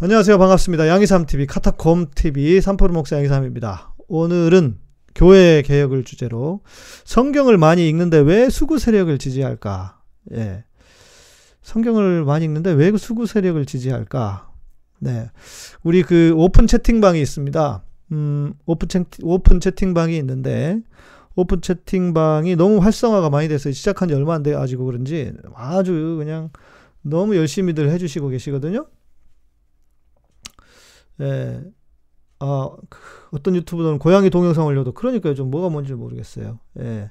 안녕하세요. 반갑습니다. 양이삼TV, 카타콤TV, 삼포르 목사 양이삼입니다. 오늘은 교회 개혁을 주제로 성경을 많이 읽는데 왜 수구 세력을 지지할까? 예. 성경을 많이 읽는데 왜 수구 세력을 지지할까? 네. 우리 그 오픈 채팅방이 있습니다. 음, 오픈 채, 오픈 채팅방이 있는데, 오픈 채팅방이 너무 활성화가 많이 돼서 시작한 지 얼마 안 돼 가지고 그런지 아주 그냥 너무 열심히들 해주시고 계시거든요. 예. 아, 그 어떤 유튜브는 고양이 동영상 올려도 그러니까요. 좀 뭐가 뭔지 모르겠어요. 예.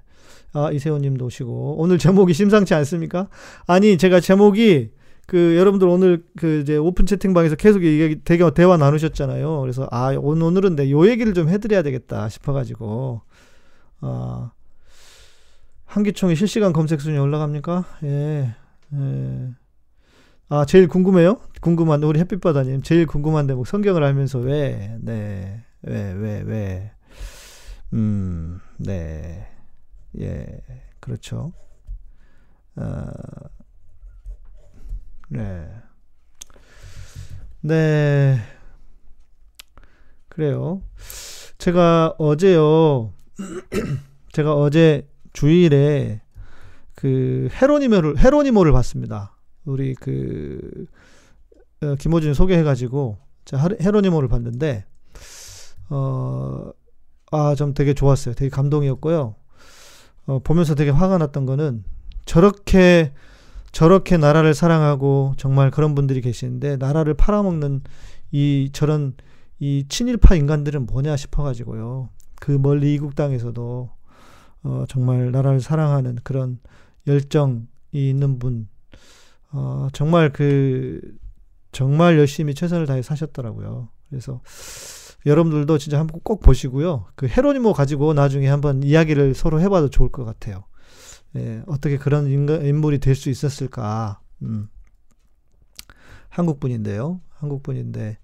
아, 이세호 님도 오시고. 오늘 제목이 심상치 않습니까? 아니, 제가 제목이 그 여러분들 오늘 그 이제 오픈 채팅방에서 계속 얘기 대화 대화 나누셨잖아요. 그래서 아, 오늘은 내 요 얘기를 좀 해 드려야 되겠다 싶어 가지고 아, 한기총이 실시간 검색 순위 올라갑니까? 예. 예. 아, 제일 궁금해요? 궁금한, 우리 햇빛바다님, 제일 궁금한 대목, 성경을 알면서 왜, 네, 왜, 왜, 왜, 음, 네, 예, 그렇죠. 아, 네. 네. 그래요. 제가 어제요, 제가 어제 주일에 그 헤로니모를, 헤로니모를 봤습니다. 우리 그 어, 김호준 소개해가지고 헤로니모를 봤는데 어 아 좀 되게 좋았어요. 되게 감동이었고요. 어, 보면서 되게 화가 났던 거는 저렇게 저렇게 나라를 사랑하고 정말 그런 분들이 계시는데 나라를 팔아먹는 이 저런 이 친일파 인간들은 뭐냐 싶어가지고요. 그 멀리 이국 땅에서도 어, 정말 나라를 사랑하는 그런 열정이 있는 분 어, 정말 그, 정말 열심히 최선을 다해 사셨더라고요. 그래서 여러분들도 진짜 한번 꼭 보시고요. 그 헤로니모 가지고 나중에 한번 이야기를 서로 해봐도 좋을 것 같아요. 예, 어떻게 그런 인간, 인물이 될 수 있었을까. 음. 한국 분인데요. 한국 분인데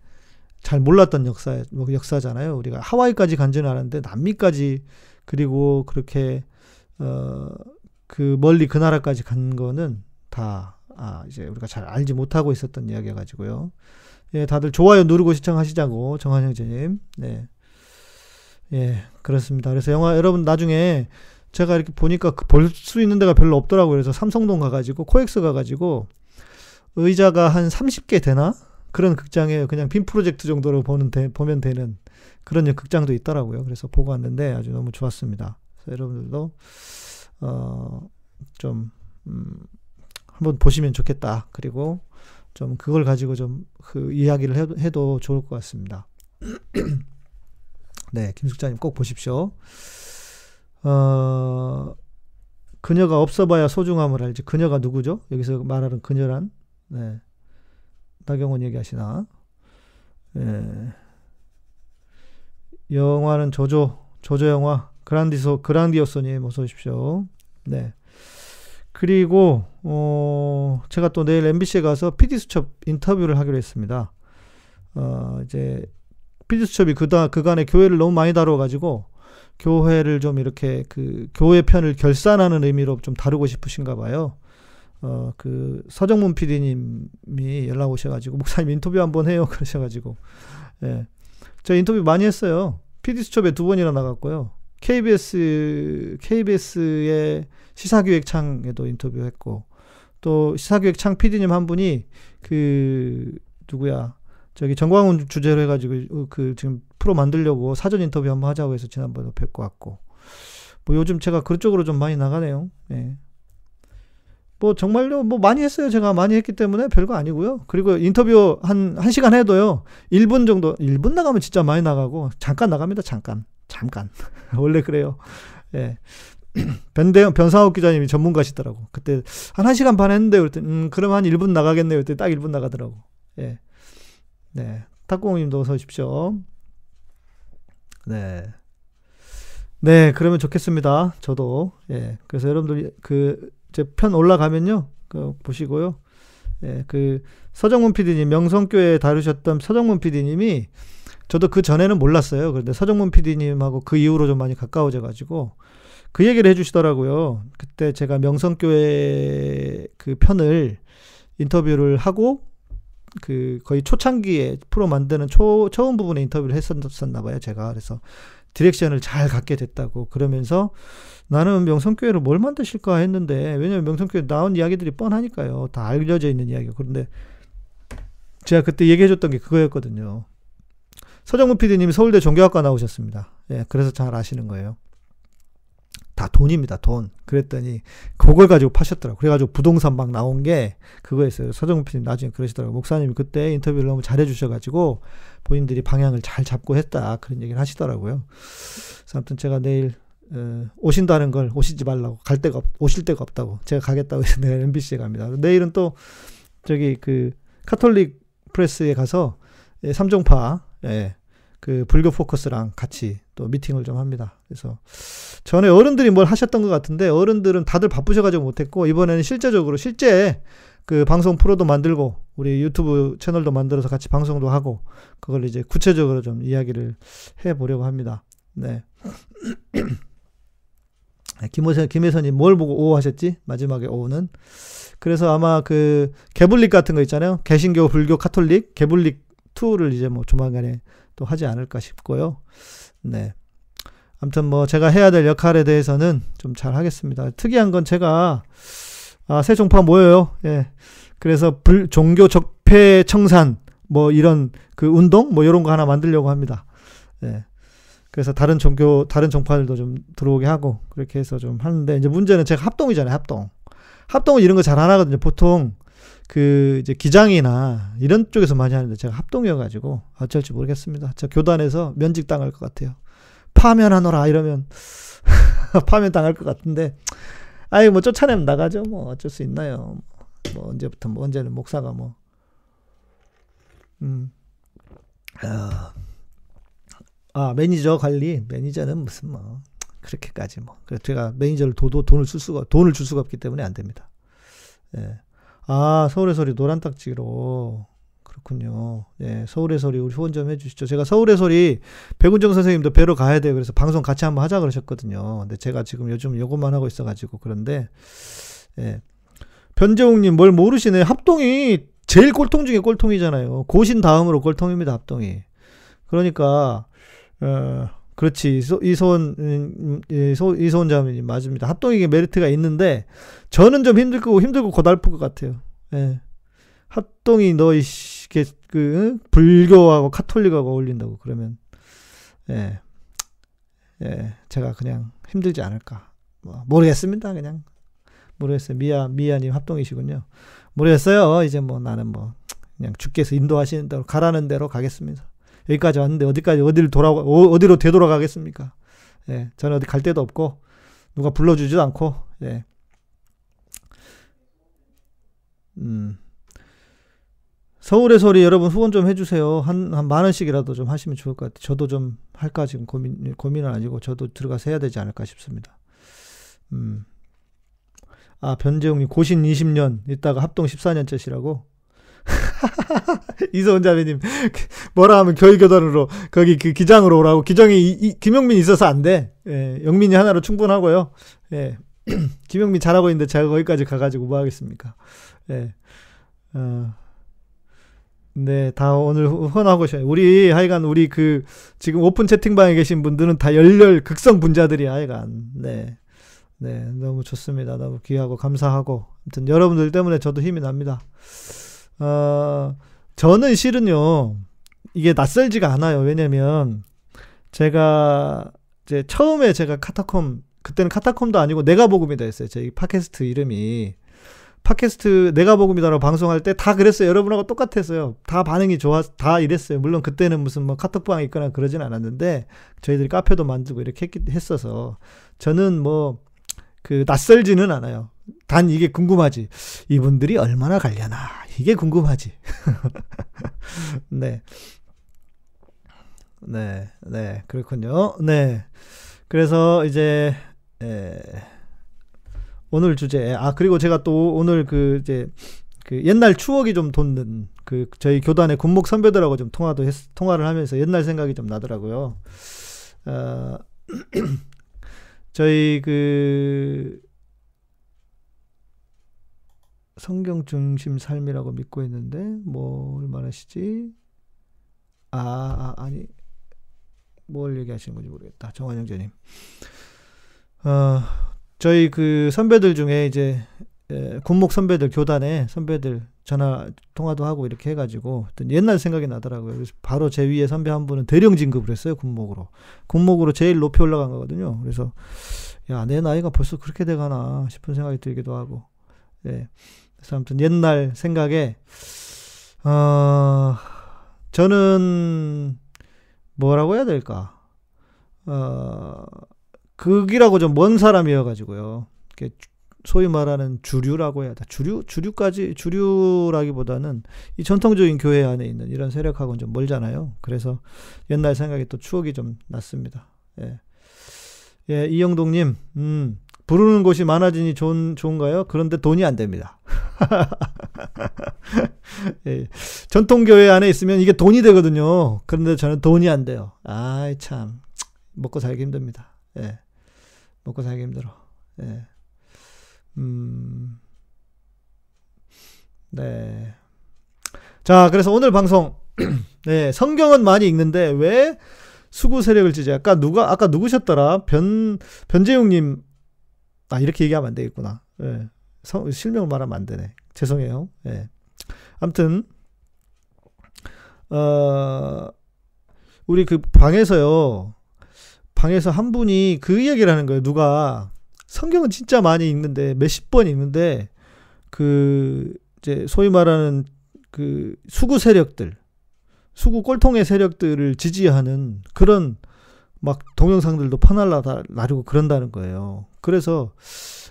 잘 몰랐던 역사 뭐 역사잖아요. 우리가 하와이까지 간지는 않았는데 남미까지 그리고 그렇게 어 그 멀리 그 나라까지 간 거는 다 아, 이제 우리가 잘 알지 못하고 있었던 이야기여 가지고요. 예, 다들 좋아요 누르고 시청하시자고 정한 형제님. 네. 예, 그렇습니다. 그래서 영화 여러분 나중에 제가 이렇게 보니까 그 볼 수 있는 데가 별로 없더라고요. 그래서 삼성동 가가지고 코엑스 가가지고 의자가 한 30개 되나 그런 극장에 그냥 빔 프로젝트 정도로 보는 데, 보면 되는 그런 극장도 있더라고요. 그래서 보고 왔는데 아주 너무 좋았습니다. 그래서 여러분들도 어좀 음, 한번 보시면 좋겠다. 그리고 좀 그걸 가지고 좀 그 이야기를 해도, 해도 좋을 것 같습니다. 네, 김숙자님 꼭 보십시오. 어, 그녀가 없어봐야 소중함을 알지. 그녀가 누구죠? 여기서 말하는 그녀란, 네. 나경원 얘기하시나? 예. 영화는 조조, 조조 영화, 그란디소, 그란디오소님 어서 오십시오. 네. 그리고 어 제가 또 내일 MBC에 가서 PD 수첩 인터뷰를 하기로 했습니다. 어 이제 PD 수첩이 그다 그간에 교회를 너무 많이 다뤄 가지고 교회를 좀 이렇게 그 교회 편을 결산하는 의미로 좀 다루고 싶으신가 봐요. 어, 그 서정문 PD님이 연락 오셔가지고 목사님 인터뷰 한번 해요 그러셔가지고 예, 저 인터뷰 많이 했어요. PD 수첩에 두 번이나 나갔고요. KBS KBS의 시사기획창에도 인터뷰했고 또 시사기획창 PD님 한 분이 그 누구야 저기 정광훈 주제로 해가지고 그 지금 프로 만들려고 사전 인터뷰 한번 하자고 해서 지난번에 뵙고 왔고 뭐 요즘 제가 그쪽으로 좀 많이 나가네요. 예. 뭐 정말요 뭐 많이 했어요 제가 많이 했기 때문에 별거 아니고요 그리고 인터뷰 한 1시간 해도요 1분 정도 1분 나가면 진짜 많이 나가고 잠깐 나갑니다 잠깐 잠깐. 원래 그래요. 예. 변대영, 변상욱 기자님이 전문가시더라고. 그때 한 1시간 반 했는데, 그랬더니, 음, 그럼 한 1분 나가겠네요. 그때 딱 1분 나가더라고. 예. 네. 탁공님도 어서 오십시오. 네. 네, 그러면 좋겠습니다. 저도. 예. 그래서 여러분들, 그, 제 편 올라가면요. 그, 보시고요. 예, 그, 서정문 PD님, 명성교회 다루셨던 서정문 PD님이 저도 그 전에는 몰랐어요. 그런데 서정문 PD님하고 그 이후로 좀 많이 가까워져 가지고 그 얘기를 해주시더라고요. 그때 제가 명성교회 그 편을 인터뷰를 하고 그 거의 초창기에 프로 만드는 초 처음 부분에 인터뷰를 했었나 봐요. 제가 그래서 디렉션을 잘 갖게 됐다고 그러면서 나는 명성교회를 뭘 만드실까 했는데 왜냐면 명성교회 나온 이야기들이 뻔하니까요. 다 알려져 있는 이야기고 그런데 제가 그때 얘기해줬던 게 그거였거든요. 서정문 PD님이 서울대 종교학과 나오셨습니다. 예, 그래서 잘 아시는 거예요. 다 돈입니다, 돈. 그랬더니 그걸 가지고 파셨더라고. 그래가지고 부동산 막 나온 게 그거였어요. 서정문 PD님 나중에 그러시더라고. 목사님이 그때 인터뷰를 너무 잘해주셔가지고 본인들이 방향을 잘 잡고 했다. 그런 얘기를 하시더라고요. 그래서 아무튼 제가 내일 어, 오신다는 걸 오시지 말라고 갈 데가 없, 오실 데가 없다고 제가 가겠다고 해서 내일 MBC에 갑니다. 내일은 또 저기 그 카톨릭 프레스에 가서 예, 삼종파 예, 그 불교 포커스랑 같이 또 미팅을 좀 합니다. 그래서 전에 어른들이 뭘 하셨던 것 같은데 어른들은 다들 바쁘셔가지고 못했고 이번에는 실제적으로 실제 그 방송 프로도 만들고 우리 유튜브 채널도 만들어서 같이 방송도 하고 그걸 이제 구체적으로 좀 이야기를 해 보려고 합니다. 네. 김호선, 김혜선님 뭘 보고 오 하셨지? 마지막에 오는. 그래서 아마 그 개불릭 같은 거 있잖아요. 개신교, 불교, 카톨릭, 개불릭 2를 이제 뭐 조만간에 또 하지 않을까 싶고요. 네. 아무튼 뭐 제가 해야 될 역할에 대해서는 좀 잘 하겠습니다. 특이한 건 제가 아, 새 종파 모여요. 예. 그래서 불, 종교 적폐 청산 뭐 이런 그 운동 뭐 이런 거 하나 만들려고 합니다. 예. 그래서 다른 종교 다른 종파들도 좀 들어오게 하고 그렇게 해서 좀 하는데 이제 문제는 제가 합동이잖아요. 합동. 합동은 이런 거 잘 안 하거든요. 보통 그 이제 기장이나 이런 쪽에서 많이 하는데 제가 합동이어가지고 어쩔지 모르겠습니다. 저 교단에서 면직 당할 것 같아요. 파면하노라 이러면 파면 당할 것 같은데 아이 뭐 쫓아내면 나가죠. 뭐 어쩔 수 있나요. 뭐 언제부터 뭐 언제는 목사가 뭐 음. 아, 아 매니저 관리 매니저는 무슨 뭐 그렇게까지 뭐 그래서 제가 매니저를 도도 돈을 쓸 수가 돈을 줄 수가 없기 때문에 안 됩니다. 예. 아, 서울의 소리 노란 딱지로. 그렇군요. 예, 서울의 소리 우리 후원 좀 해주시죠. 제가 서울의 소리 백운정 선생님도 뵈러 가야 돼요. 그래서 방송 같이 한번 하자 그러셨거든요. 근데 제가 지금 요즘 요것만 하고 있어가지고 그런데 예. 변재웅님 뭘 모르시네. 합동이 제일 꼴통 중에 꼴통이잖아요. 고신 다음으로 꼴통입니다. 합동이. 그러니까 어, 그렇지. 이소원, 음, 이소원 자매님 맞습니다. 합동에게 메리트가 있는데, 저는 좀 힘들고, 힘들고 고달플 것 같아요. 예. 합동이 너, 이게, 그, 불교하고 카톨릭하고 어울린다고 그러면, 예. 예. 제가 그냥 힘들지 않을까. 뭐, 모르겠습니다. 그냥. 모르겠어요. 미아, 미아님 합동이시군요. 모르겠어요. 이제 뭐 나는 뭐, 그냥 주께서 인도하시는 대로, 가라는 대로 가겠습니다. 여기까지 왔는데 어디까지 어디를 돌아 어, 어디로 되돌아가겠습니까? 예, 저는 어디 갈 데도 없고 누가 불러주지도 않고 예. 음. 서울의 소리 여러분 후원 좀 해주세요. 한, 한 만 원씩이라도 좀 하시면 좋을 것 같아요. 저도 좀 할까 지금 고민, 고민은 아니고 저도 들어가서 해야 되지 않을까 싶습니다. 음. 아, 변재웅님 고신 20년 있다가 합동 14년째시라고? 이소은 자매님 뭐라 하면 교회교단으로 거기 그 기장으로 오라고 기장이 이, 이, 김영민 있어서 안 돼. 예, 영민이 하나로 충분하고요. 예. 김영민 잘하고 있는데 제가 거기까지 가가지고 뭐 하겠습니까? 예. 어. 네, 다 오늘 후원하고 싶어요. 우리 하여간 우리 그 지금 오픈 채팅방에 계신 분들은 다 열렬 극성 분자들이 하여간 네. 네, 너무 좋습니다. 너무 귀하고 감사하고 아무튼 여러분들 때문에 저도 힘이 납니다. 어, 저는 실은요, 이게 낯설지가 않아요. 왜냐면, 제가, 이제 처음에 제가 카타콤, 그때는 카타콤도 아니고 내가 복음이다 했어요. 제 팟캐스트 이름이. 팟캐스트 내가 복음이다라고 방송할 때 다 그랬어요. 여러분하고 똑같았어요. 다 반응이 좋아, 다 이랬어요. 물론 그때는 무슨 뭐 카톡방 있거나 그러진 않았는데, 저희들이 카페도 만들고 이렇게 했, 했어서, 저는 뭐, 그 낯설지는 않아요. 단 이게 궁금하지. 이분들이 얼마나 갈려나. 이게 궁금하지. 네. 네, 네, 그렇군요. 네. 그래서 이제, 에, 오늘 주제, 아, 그리고 제가 또 오늘 그, 이제, 그 옛날 추억이 좀 돋는 그 저희 교단의 군목 선배들하고 좀 통화도 했, 통화를 하면서 옛날 생각이 좀 나더라고요. 어, 저희 그 성경 중심 삶이라고 믿고 있는데 뭘 말하시지? 아, 아 아니 뭘 얘기하시는 건지 모르겠다. 정환영재님. 어, 저희 그 선배들 중에 이제 예, 군목 선배들 교단에 선배들 전화 통화도 하고 이렇게 해가지고 옛날 생각이 나더라고요. 그래서 바로 제 위에 선배 한 분은 대령 진급을 했어요 군목으로. 군목으로 제일 높이 올라간 거거든요. 그래서 야 내 나이가 벌써 그렇게 돼가나 싶은 생각이 들기도 하고. 예. 그래서 아무튼 옛날 생각에 어 저는 뭐라고 해야 될까? 어 극이라고 좀 먼 사람이어 가지고요. 소위 말하는 주류라고 해야 돼. 주류, 주류까지, 주류라기보다는 이 전통적인 교회 안에 있는 이런 세력하고는 좀 멀잖아요. 그래서 옛날 생각이 또 추억이 좀 났습니다. 예. 예, 이영동님, 음, 부르는 곳이 많아지니 좋은, 좋은가요? 그런데 돈이 안 됩니다. 예, 전통교회 안에 있으면 이게 돈이 되거든요. 그런데 저는 돈이 안 돼요. 아이, 참. 먹고 살기 힘듭니다. 예. 먹고 살기 힘들어. 예. 음, 네. 자, 그래서 오늘 방송, 네, 성경은 많이 읽는데 왜 수구 세력을 지지? 아까 누가, 아까 누구셨더라? 변, 변재용님, 아, 이렇게 얘기하면 안 되겠구나. 예. 성, 실명을 말하면 안 되네. 죄송해요. 예. 아무튼, 어, 우리 그 방에서요, 방에서 한 분이 그 이야기를 하는 거예요. 누가 성경은 진짜 많이 읽는데 몇십 번 읽는데 그 이제 소위 말하는 그 수구 세력들 수구 꼴통의 세력들을 지지하는 그런 막 동영상들도 퍼날라다고 그런다는 거예요. 그래서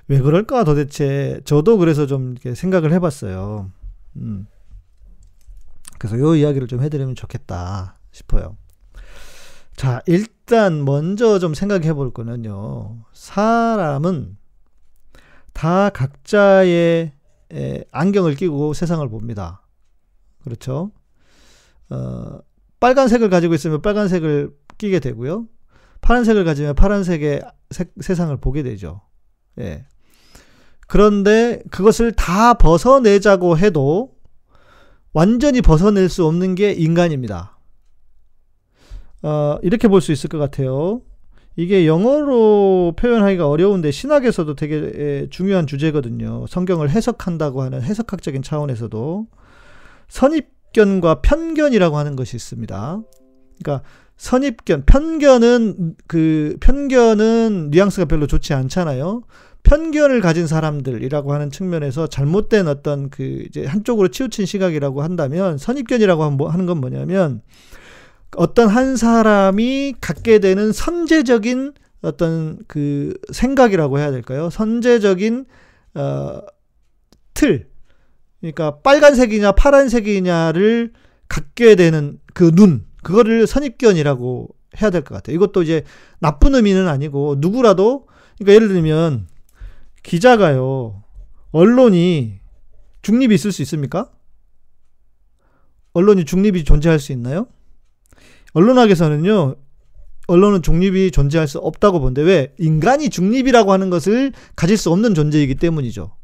왜 그럴까 도대체 저도 그래서 좀 이렇게 생각을 해봤어요. 음. 그래서 요 이야기를 좀 해드리면 좋겠다 싶어요. 자, 일단 먼저 좀 생각해 볼 거는요. 사람은 다 각자의 에, 안경을 끼고 세상을 봅니다. 그렇죠? 어, 빨간색을 가지고 있으면 빨간색을 끼게 되고요. 파란색을 가지면 파란색의 색, 세상을 보게 되죠. 예. 그런데 그것을 다 벗어내자고 해도 완전히 벗어낼 수 없는 게 인간입니다. 어, 이렇게 볼 수 있을 것 같아요. 이게 영어로 표현하기가 어려운데 신학에서도 되게 중요한 주제거든요. 성경을 해석한다고 하는 해석학적인 차원에서도 선입 견과 편견이라고 하는 것이 있습니다. 그러니까 선입견, 편견은 그 편견은 뉘앙스가 별로 좋지 않잖아요. 편견을 가진 사람들이라고 하는 측면에서 잘못된 어떤 그 이제 한쪽으로 치우친 시각이라고 한다면 선입견이라고 뭐, 하는 건 뭐냐면 어떤 한 사람이 갖게 되는 선제적인 어떤 그 생각이라고 해야 될까요? 선제적인 어, 틀. 그러니까 빨간색이냐 파란색이냐를 갖게 되는 그 눈, 그거를 선입견이라고 해야 될 것 같아요. 이것도 이제 나쁜 의미는 아니고 누구라도 그러니까 예를 들면 기자가요. 언론이 중립이 있을 수 있습니까? 언론이 중립이 존재할 수 있나요? 언론학에서는요, 언론은 중립이 존재할 수 없다고 본데 왜? 인간이 중립이라고 하는 것을 가질 수 없는 존재이기 때문이죠.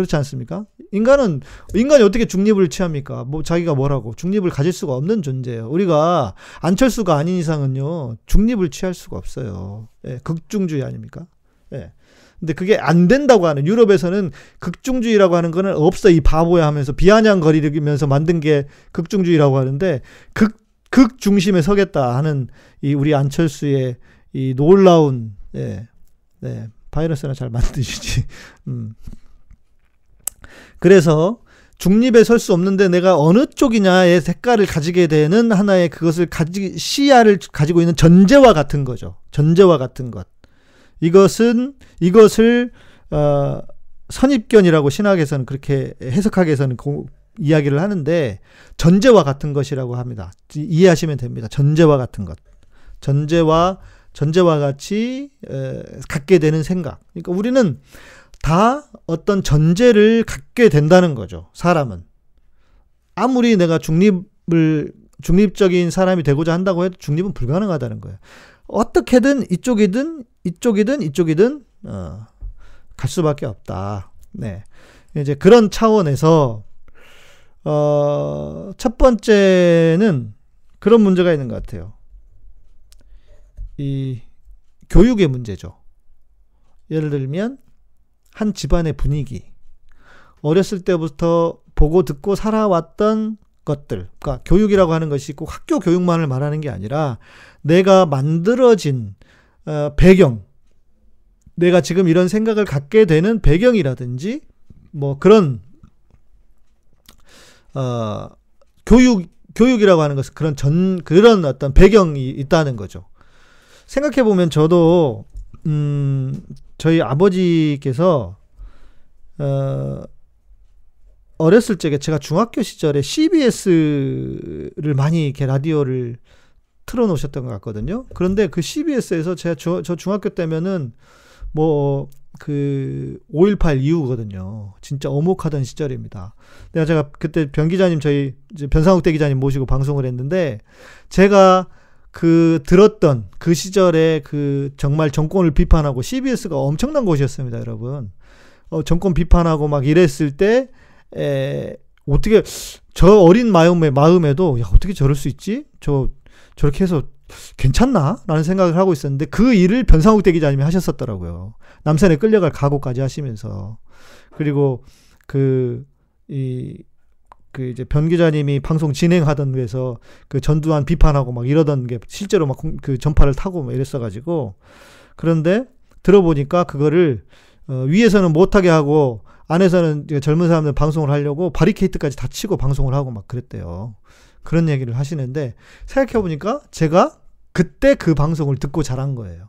그렇지 않습니까? 인간은 인간이 어떻게 중립을 취합니까? 뭐 자기가 뭐라고 중립을 가질 수가 없는 존재예요. 우리가 안철수가 아닌 이상은요 중립을 취할 수가 없어요. 예, 극중주의 아닙니까? 예. 근데 그게 안 된다고 하는 유럽에서는 극중주의라고 하는 거는 없어 이 바보야 하면서 비아냥거리면서 만든 게 극중주의라고 하는데 극 극중심에 서겠다 하는 이 우리 안철수의 이 놀라운 예, 네, 바이러스나 잘 만드시지. 음. 그래서 중립에 설 수 없는데 내가 어느 쪽이냐의 색깔을 가지게 되는 하나의 그것을 가지 시야를 가지고 있는 전제와 같은 거죠. 전제와 같은 것. 이것은 이것을 어 선입견이라고 신학에서는 그렇게 해석하기에서는 이야기를 하는데 전제와 같은 것이라고 합니다. 이해하시면 됩니다. 전제와 같은 것. 전제와 전제와 같이 에, 갖게 되는 생각. 그러니까 우리는 다 어떤 전제를 갖게 된다는 거죠. 사람은 아무리 내가 중립을 중립적인 사람이 되고자 한다고 해도 중립은 불가능하다는 거예요. 어떻게든 이쪽이든 이쪽이든 이쪽이든 어, 갈 수밖에 없다. 네. 이제 그런 차원에서 어, 첫 번째는 그런 문제가 있는 것 같아요. 이 교육의 문제죠. 예를 들면 한 집안의 분위기, 어렸을 때부터 보고 듣고 살아왔던 것들, 그러니까 교육이라고 하는 것이 꼭 학교 교육만을 말하는 게 아니라 내가 만들어진 어, 배경, 내가 지금 이런 생각을 갖게 되는 배경이라든지 뭐 그런 어, 교육 교육이라고 하는 것은 그런 전 그런 어떤 배경이 있다는 거죠. 생각해 보면 저도 음 저희 아버지께서 어 어렸을 적에 제가 중학교 시절에 CBS를 많이 이렇게 라디오를 틀어 놓으셨던 것 같거든요. 그런데 그 CBS에서 제가 저, 저 중학교 때면은 뭐 그 5.18 이후거든요. 진짜 어목하던 시절입니다. 내가 제가 그때 변 기자님 저희 변상욱 대 기자님 모시고 방송을 했는데 제가 그 들었던 그 시절에 그 정말 정권을 비판하고 CBS가 엄청난 곳이었습니다, 여러분. 어, 정권 비판하고 막 이랬을 때, 에, 어떻게, 저 어린 마음에, 마음에도, 야, 어떻게 저럴 수 있지? 저, 저렇게 해서 괜찮나? 라는 생각을 하고 있었는데 그 일을 변상욱 대기자님이 하셨었더라고요. 남산에 끌려갈 각오까지 하시면서. 그리고 그, 이, 그 이제 변 기자님이 방송 진행하던 데서 그 전두환 비판하고 막 이러던 게 실제로 막 그 전파를 타고 막 이랬어가지고 그런데 들어보니까 그거를 어 위에서는 못하게 하고 안에서는 젊은 사람들 방송을 하려고 바리케이트까지 다 치고 방송을 하고 막 그랬대요. 그런 얘기를 하시는데 생각해 보니까 제가 그때 그 방송을 듣고 자란 거예요.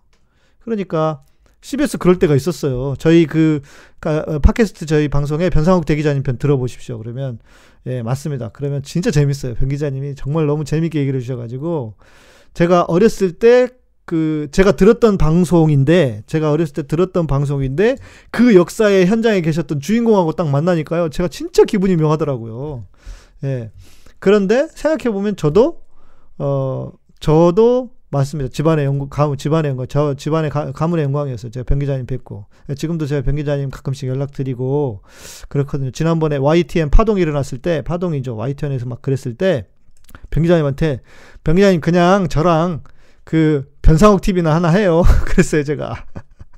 그러니까 CBS 그럴 때가 있었어요. 저희 그 어, 팟캐스트 저희 방송에 변상욱 대기자님 편 들어보십시오. 그러면 예 맞습니다. 그러면 진짜 재밌어요. 변 기자님이 정말 너무 재밌게 얘기를 해주셔가지고 제가 어렸을 때 그 제가 들었던 방송인데 제가 어렸을 때 들었던 방송인데 그 역사의 현장에 계셨던 주인공하고 딱 만나니까요. 제가 진짜 기분이 묘하더라고요. 예. 그런데 생각해 보면 저도 어 저도 맞습니다. 집안의 영광, 가, 집안의 영광, 저 집안의 가, 가문의 영광이었어요. 제가 변 기자님 뵙고. 지금도 제가 변 기자님 가끔씩 연락드리고 그렇거든요. 지난번에 YTN 파동이 일어났을 때, 파동이죠. YTN에서 막 그랬을 때, 변 기자님한테, 변 기자님 그냥 저랑 그 변상욱 TV나 하나 해요. 그랬어요, 제가.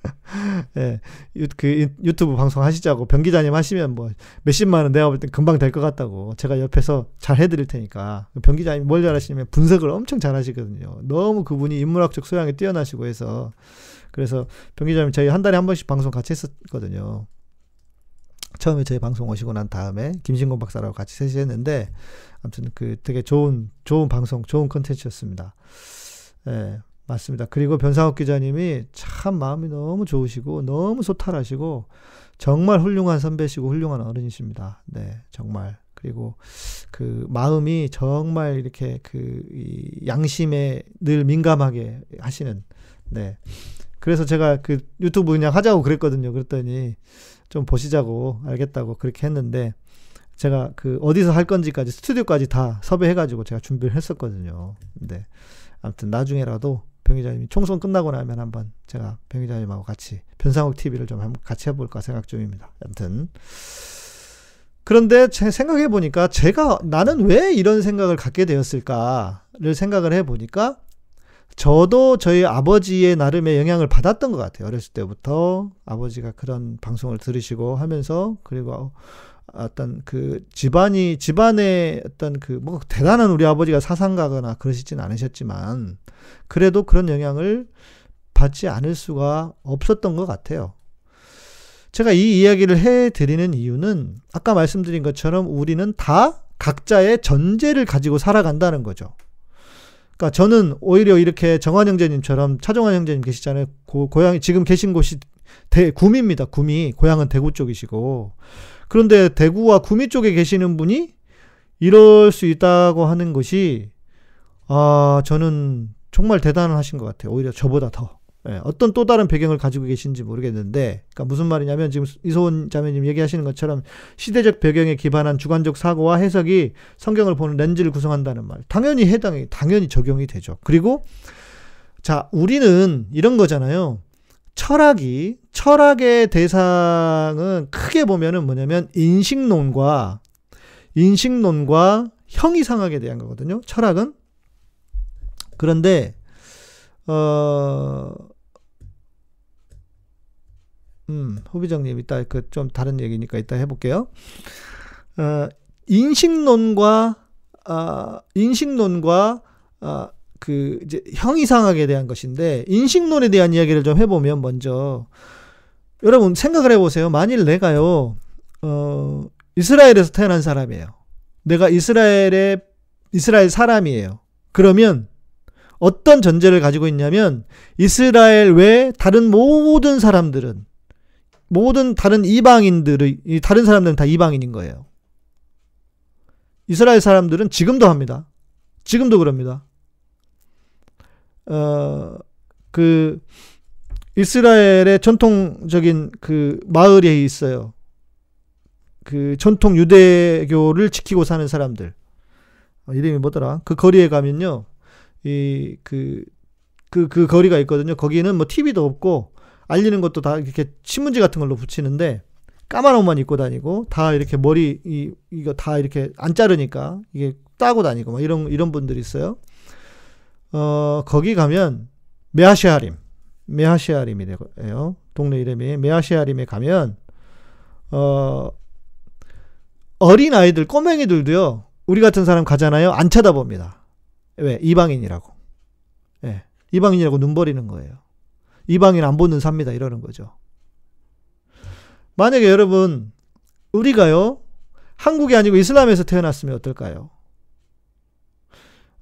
예, 유, 그 유튜브 방송 하시자고 변 기자님 하시면 뭐 몇십만 원 내가 볼 땐 금방 될 것 같다고 제가 옆에서 잘 해드릴 테니까 변 기자님 뭘 잘하시냐면 분석을 엄청 잘하시거든요. 너무 그분이 인문학적 소양이 뛰어나시고 해서 그래서 변 기자님 저희 한 달에 한 번씩 방송 같이 했었거든요. 처음에 저희 방송 오시고 난 다음에 김신곤 박사라고 같이 셋이 했는데 아무튼 그 되게 좋은 좋은 방송 좋은 컨텐츠였습니다. 예. 맞습니다. 그리고 변상욱 기자님이 참 마음이 너무 좋으시고 너무 소탈하시고 정말 훌륭한 선배시고 훌륭한 어른이십니다. 네, 정말. 그리고 그 마음이 정말 이렇게 그이 양심에 늘 민감하게 하시는 네. 그래서 제가 그 유튜브 그냥 하자고 그랬거든요. 그랬더니 좀 보시자고 알겠다고 그렇게 했는데 제가 그 어디서 할 건지까지 스튜디오까지 다 섭외해가지고 제가 준비를 했었거든요. 네. 아무튼 나중에라도 병 기자님이 총선 끝나고 나면 한번 제가 병 기자님하고 같이 변상욱 TV를 좀 한번 같이 해볼까 생각 중입니다. 아무튼 그런데 제 생각해 보니까 제가 나는 왜 이런 생각을 갖게 되었을까를 생각을 해 보니까 저도 저희 아버지의 나름의 영향을 받았던 것 같아요. 어렸을 때부터 아버지가 그런 방송을 들으시고 하면서 그리고 어떤 그 집안이 집안의 어떤 그 뭐 대단한 우리 아버지가 사상가거나 그러시진 않으셨지만 그래도 그런 영향을 받지 않을 수가 없었던 것 같아요. 제가 이 이야기를 해 드리는 이유는 아까 말씀드린 것처럼 우리는 다 각자의 전제를 가지고 살아간다는 거죠. 그러니까 저는 오히려 이렇게 정환 형제님처럼 차정환 형제님 계시잖아요. 고, 고향이 지금 계신 곳이 대, 구미입니다. 구미. 고향은 대구 쪽이시고. 그런데 대구와 구미 쪽에 계시는 분이 이럴 수 있다고 하는 것이 아 저는 정말 대단하신 것 같아요. 오히려 저보다 더. 예, 어떤 또 다른 배경을 가지고 계신지 모르겠는데, 그러니까 무슨 말이냐면 지금 이소은 자매님 얘기하시는 것처럼 시대적 배경에 기반한 주관적 사고와 해석이 성경을 보는 렌즈를 구성한다는 말. 당연히 해당이, 당연히 적용이 되죠. 그리고 자, 우리는 이런 거잖아요. 철학이 철학의 대상은 크게 보면은 뭐냐면 인식론과 인식론과 형이상학에 대한 거거든요. 철학은 그런데 어 음, 후비정님 이따 그 좀 다른 얘기니까 이따 해볼게요. 어, 인식론과 아, 인식론과 아, 그 이제 형이상학에 대한 것인데 인식론에 대한 이야기를 좀 해보면 먼저 여러분 생각을 해보세요. 만일 내가요 어, 이스라엘에서 태어난 사람이에요. 내가 이스라엘의 이스라엘 사람이에요. 그러면 어떤 전제를 가지고 있냐면 이스라엘 외 다른 모든 사람들은 모든 다른 이방인들의 다른 사람들은 다 이방인인 거예요. 이스라엘 사람들은 지금도 합니다. 지금도 그럽니다. 어, 그, 이스라엘의 전통적인 그 마을에 있어요. 그 전통 유대교를 지키고 사는 사람들. 어, 이름이 뭐더라? 그 거리에 가면요. 이, 그, 그, 그 거리가 있거든요. 거기는 뭐 TV도 없고, 알리는 것도 다 이렇게 신문지 같은 걸로 붙이는데, 까만 옷만 입고 다니고, 다 이렇게 머리, 이, 이거 다 이렇게 안 자르니까, 이게 따고 다니고, 막 이런, 이런 분들이 있어요. 어, 거기 가면, 메하시아림, 메하시아림이래요. 동네 이름이. 메하시아림에 가면, 어, 어린 아이들, 꼬맹이들도요, 우리 같은 사람 가잖아요. 안 쳐다봅니다. 왜? 이방인이라고. 예. 이방인이라고 눈 버리는 거예요. 이방인 안 보는 삽니다. 이러는 거죠. 만약에 여러분, 우리가요, 한국이 아니고 이슬람에서 태어났으면 어떨까요?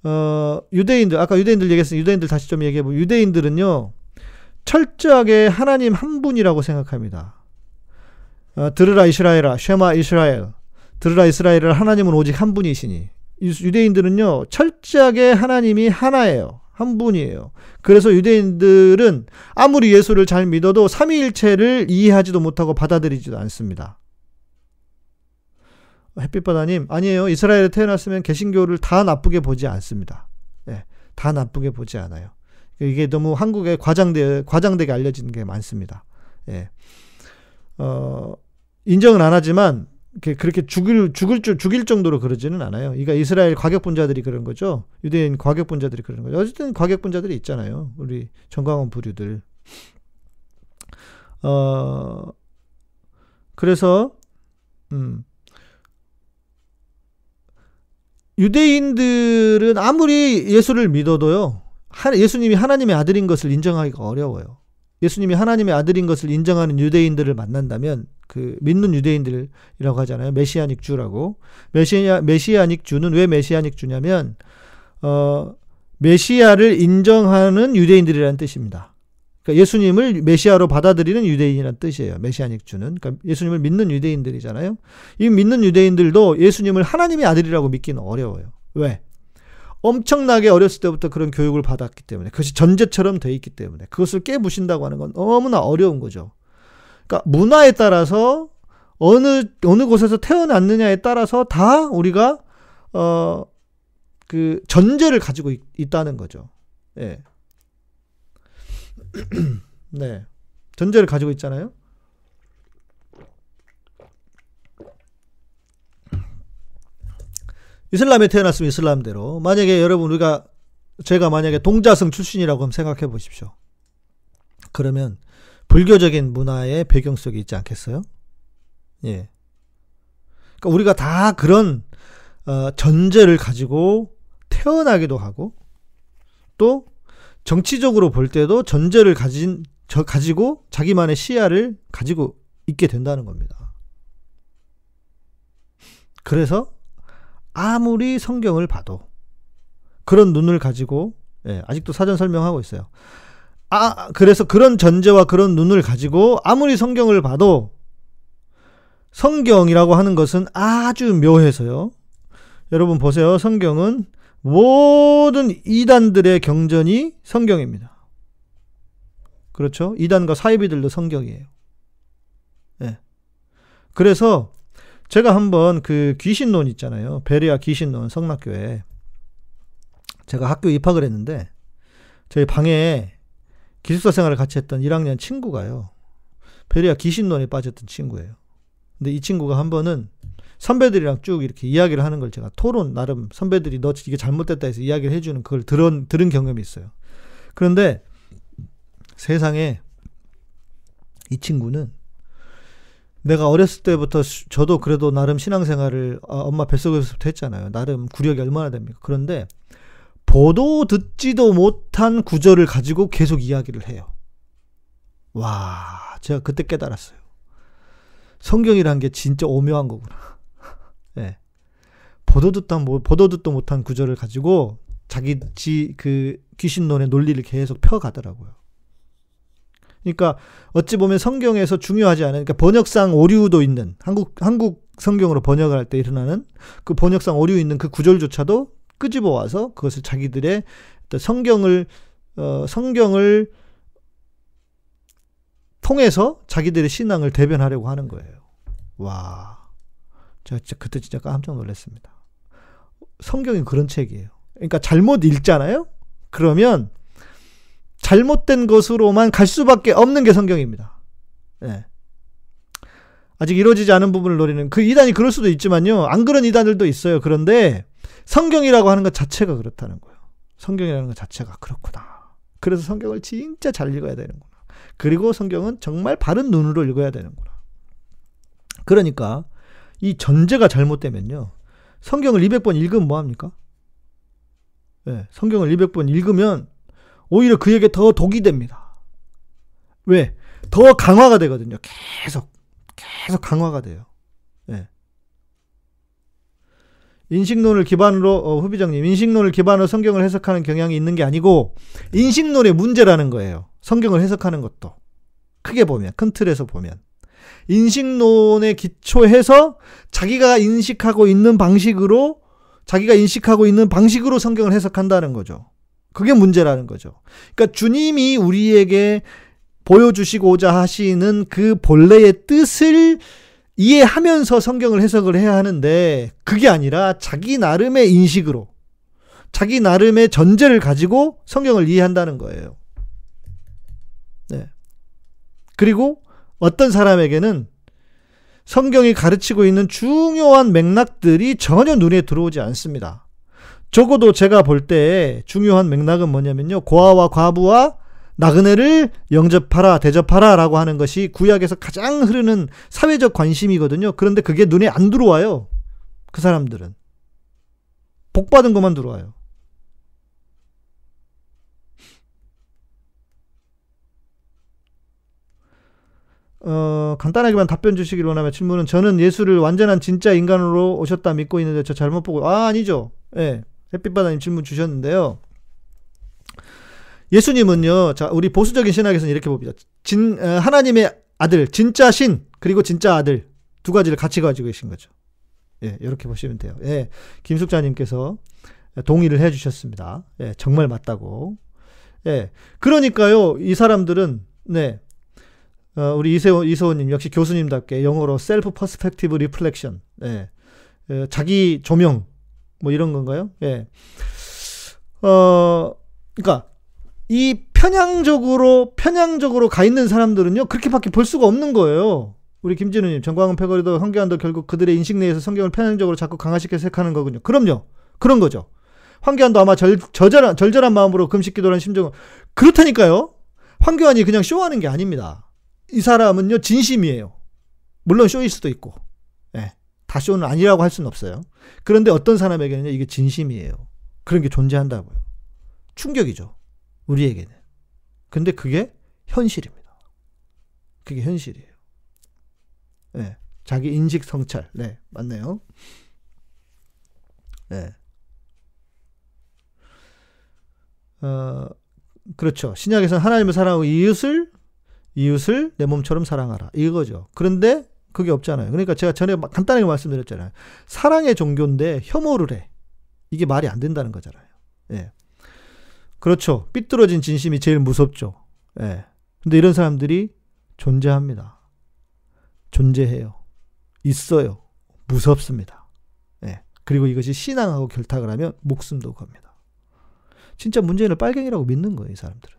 어, 유대인들, 아까 유대인들 얘기했으니 유대인들 다시 좀 얘기해보면, 유대인들은요, 철저하게 하나님 한 분이라고 생각합니다. 어, 들으라 이스라엘아, 쉐마 이스라엘. 들으라 이스라엘을 하나님은 오직 한 분이시니. 유대인들은요, 철저하게 하나님이 하나예요. 한 분이에요. 그래서 유대인들은 아무리 예수를 잘 믿어도 삼위일체를 이해하지도 못하고 받아들이지도 않습니다. 햇빛바다님, 아니에요. 이스라엘에 태어났으면 개신교를 다 나쁘게 보지 않습니다. 예, 다 나쁘게 보지 않아요. 이게 너무 한국에 과장되, 과장되게 알려지는 게 많습니다. 예. 어, 인정은 안 하지만 그렇게 죽일 죽을 줄 죽일 정도로 그러지는 않아요. 그러니까 이스라엘 과격분자들이 그런 거죠. 유대인 과격분자들이 그런 거죠. 어쨌든 과격분자들이 있잖아요. 우리 정광원 부류들. 어 그래서 음 유대인들은 아무리 예수를 믿어도요. 예수님이 하나님의 아들인 것을 인정하기가 어려워요. 예수님이 하나님의 아들인 것을 인정하는 유대인들을 만난다면 그 믿는 유대인들이라고 하잖아요. Messianic Jew라고. 메시아 Messianic Jew는 왜 Messianic Jew냐면 어 메시아를 인정하는 유대인들이라는 뜻입니다. 그러니까 예수님을 메시아로 받아들이는 유대인이라는 뜻이에요. Messianic Jew는. 그러니까 예수님을 믿는 유대인들이잖아요. 이 믿는 유대인들도 예수님을 하나님의 아들이라고 믿기는 어려워요. 왜? 엄청나게 어렸을 때부터 그런 교육을 받았기 때문에 그것이 전제처럼 돼 있기 때문에 그것을 깨부신다고 하는 건 너무나 어려운 거죠. 그러니까 문화에 따라서 어느 어느 곳에서 태어났느냐에 따라서 다 우리가 어 그 전제를 가지고 있, 다는 거죠. 예. 네. 전제를 가지고 있잖아요. 이슬람에 태어났으면 이슬람대로 만약에 여러분 우리가 제가 만약에 동자승 출신이라고 생각해 보십시오. 그러면 불교적인 문화의 배경 속에 있지 않겠어요? 예. 그러니까 우리가 다 그런 어, 전제를 가지고 태어나기도 하고 또 정치적으로 볼 때도 전제를 가진 저, 가지고 자기만의 시야를 가지고 있게 된다는 겁니다. 그래서 아무리 성경을 봐도 그런 눈을 가지고 예, 아직도 사전 설명하고 있어요. 아, 그래서 그런 전제와 그런 눈을 가지고 아무리 성경을 봐도 성경이라고 하는 것은 아주 묘해서요. 여러분 보세요. 성경은 모든 이단들의 경전이 성경입니다. 그렇죠? 이단과 사이비들도 성경이에요. 예. 그래서 제가 한번 그 귀신론 있잖아요. 베리아 귀신론 성락교회. 제가 학교 입학을 했는데 저희 방에 기숙사 생활을 같이 했던 1학년 친구가요. 베리아 귀신론에 빠졌던 친구예요. 근데 이 친구가 한 번은 선배들이랑 쭉 이렇게 이야기를 하는 걸 제가 토론 나름 선배들이 너 이게 잘못됐다 해서 이야기를 해주는 그걸 들은 들은 경험이 있어요. 그런데 세상에 이 친구는 내가 어렸을 때부터 저도 그래도 나름 신앙생활을 아, 엄마 뱃속에서부터 했잖아요. 나름 구력이 얼마나 됩니까? 그런데 보도 듣지도 못한 구절을 가지고 계속 이야기를 해요. 와, 제가 그때 깨달았어요. 성경이란 게 진짜 오묘한 거구나. 예. 네. 보도 뭐 보도 듣도 못한 구절을 가지고 자기 지 그 귀신론의 논리를 계속 펴 가더라고요. 그러니까 어찌 보면 성경에서 중요하지 않은 그러니까 번역상 오류도 있는 한국 한국 성경으로 번역을 할 때 일어나는 그 번역상 오류 있는 그 구절조차도 끄집어 와서 그것을 자기들의 성경을 어 성경을 통해서 자기들의 신앙을 대변하려고 하는 거예요. 와. 제가 진짜 그때 진짜 깜짝 놀랐습니다. 성경이 그런 책이에요. 그러니까 잘못 읽잖아요? 그러면 잘못된 것으로만 갈 수밖에 없는 게 성경입니다. 네. 아직 이루어지지 않은 부분을 노리는 그 이단이 그럴 수도 있지만요. 안 그런 이단들도 있어요. 그런데 성경이라고 하는 것 자체가 그렇다는 거예요. 성경이라는 것 자체가 그렇구나. 그래서 성경을 진짜 잘 읽어야 되는구나. 그리고 성경은 정말 바른 눈으로 읽어야 되는구나. 그러니까 이 전제가 잘못되면요. 성경을 200번 읽으면 뭐 합니까? 네, 성경을 200번 읽으면 오히려 그에게 더 독이 됩니다. 왜? 더 강화가 되거든요. 계속. 계속 강화가 돼요. 네. 인식론을 기반으로, 어, 후비장님, 인식론을 기반으로 성경을 해석하는 경향이 있는 게 아니고, 인식론의 문제라는 거예요. 성경을 해석하는 것도. 크게 보면, 큰 틀에서 보면. 인식론에 기초해서 자기가 인식하고 있는 방식으로 자기가 인식하고 있는 방식으로 성경을 해석한다는 거죠. 그게 문제라는 거죠. 그러니까 주님이 우리에게 보여주시고자 하시는 그 본래의 뜻을 이해하면서 성경을 해석을 해야 하는데 그게 아니라 자기 나름의 인식으로 자기 나름의 전제를 가지고 성경을 이해한다는 거예요. 네. 그리고 어떤 사람에게는 성경이 가르치고 있는 중요한 맥락들이 전혀 눈에 들어오지 않습니다. 적어도 제가 볼 때 중요한 맥락은 뭐냐면요. 고아와 과부와 나그네를 영접하라, 대접하라 라고 하는 것이 구약에서 가장 흐르는 사회적 관심이거든요. 그런데 그게 눈에 안 들어와요. 그 사람들은. 복 받은 것만 들어와요. 어, 간단하게만 답변 주시길 원하며 질문은 저는 예수를 완전한 진짜 인간으로 오셨다 믿고 있는데 저 잘못 보고 아 아니죠. 예. 네, 햇빛바다님 질문 주셨는데요. 예수님은요. 자, 우리 보수적인 신학에서는 이렇게 봅니다. 진 어, 하나님의 아들, 진짜 신 그리고 진짜 아들 두 가지를 같이 가지고 계신 거죠. 예, 이렇게 보시면 돼요. 예. 김숙자님께서 동의를 해 주셨습니다. 예, 정말 맞다고. 예. 그러니까요. 이 사람들은 네. 어, 우리 이세호, 이세호님 역시 교수님답게 영어로 self perspective reflection, 예. 예, 자기 조명, 뭐 이런 건가요? 예. 어, 그니까, 이 편향적으로, 편향적으로 가 있는 사람들은요, 그렇게밖에 볼 수가 없는 거예요. 우리 김진우님, 정광훈 패거리도 황교안도 결국 그들의 인식 내에서 성경을 편향적으로 자꾸 강화시켜 해석하는 거군요. 그럼요. 그런 거죠. 황교안도 아마 절, 절절한, 절절한 마음으로 금식 기도라는 심정은, 그렇다니까요. 황교안이 그냥 쇼하는 게 아닙니다. 이 사람은요, 진심이에요. 물론 쇼일 수도 있고, 예. 다 쇼는 아니라고 할 수는 없어요. 그런데 어떤 사람에게는 이게 진심이에요. 그런 게 존재한다고요. 충격이죠. 우리에게는. 근데 그게 현실입니다. 그게 현실이에요. 네. 자기 인식 성찰. 네, 맞네요. 네. 어, 그렇죠. 신약에서는 하나님을 사랑하고 이웃을 이웃을 내 몸처럼 사랑하라. 이거죠. 그런데 그게 없잖아요. 그러니까 제가 전에 간단하게 말씀드렸잖아요. 사랑의 종교인데 혐오를 해. 이게 말이 안 된다는 거잖아요. 예. 그렇죠. 삐뚤어진 진심이 제일 무섭죠. 예. 근데 이런 사람들이 존재합니다. 존재해요. 있어요. 무섭습니다. 예. 그리고 이것이 신앙하고 결탁을 하면 목숨도 겁니다. 진짜 문재인을 빨갱이라고 믿는 거예요, 이 사람들은.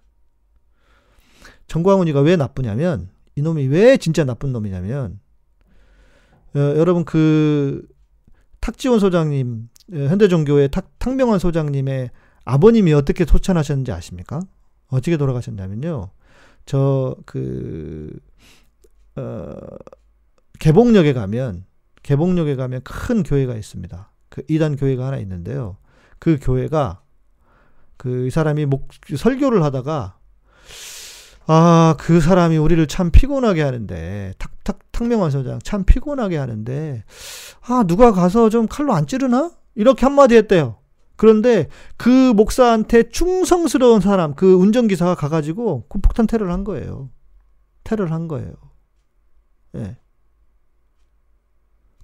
정광훈이가 왜 나쁘냐면 이놈이 왜 진짜 나쁜 놈이냐면 어, 여러분 그 탁지원 소장님 어, 현대종교의 탁, 탁명환 소장님의 아버님이 어떻게 소천하셨는지 아십니까? 어떻게 돌아가셨냐면요. 저 그 어, 개봉역에 가면 개봉역에 가면 큰 교회가 있습니다. 그 이단 교회가 하나 있는데요. 그 교회가 그 이 사람이 목 설교를 하다가 아, 그 사람이 우리를 참 피곤하게 하는데, 탁, 탁, 탁명환 소장 참 피곤하게 하는데, 아, 누가 가서 좀 칼로 안 찌르나? 이렇게 한마디 했대요. 그런데 그 목사한테 충성스러운 사람, 그 운전기사가 가가지고 그 폭탄 테러를 한 거예요. 테러를 한 거예요. 예.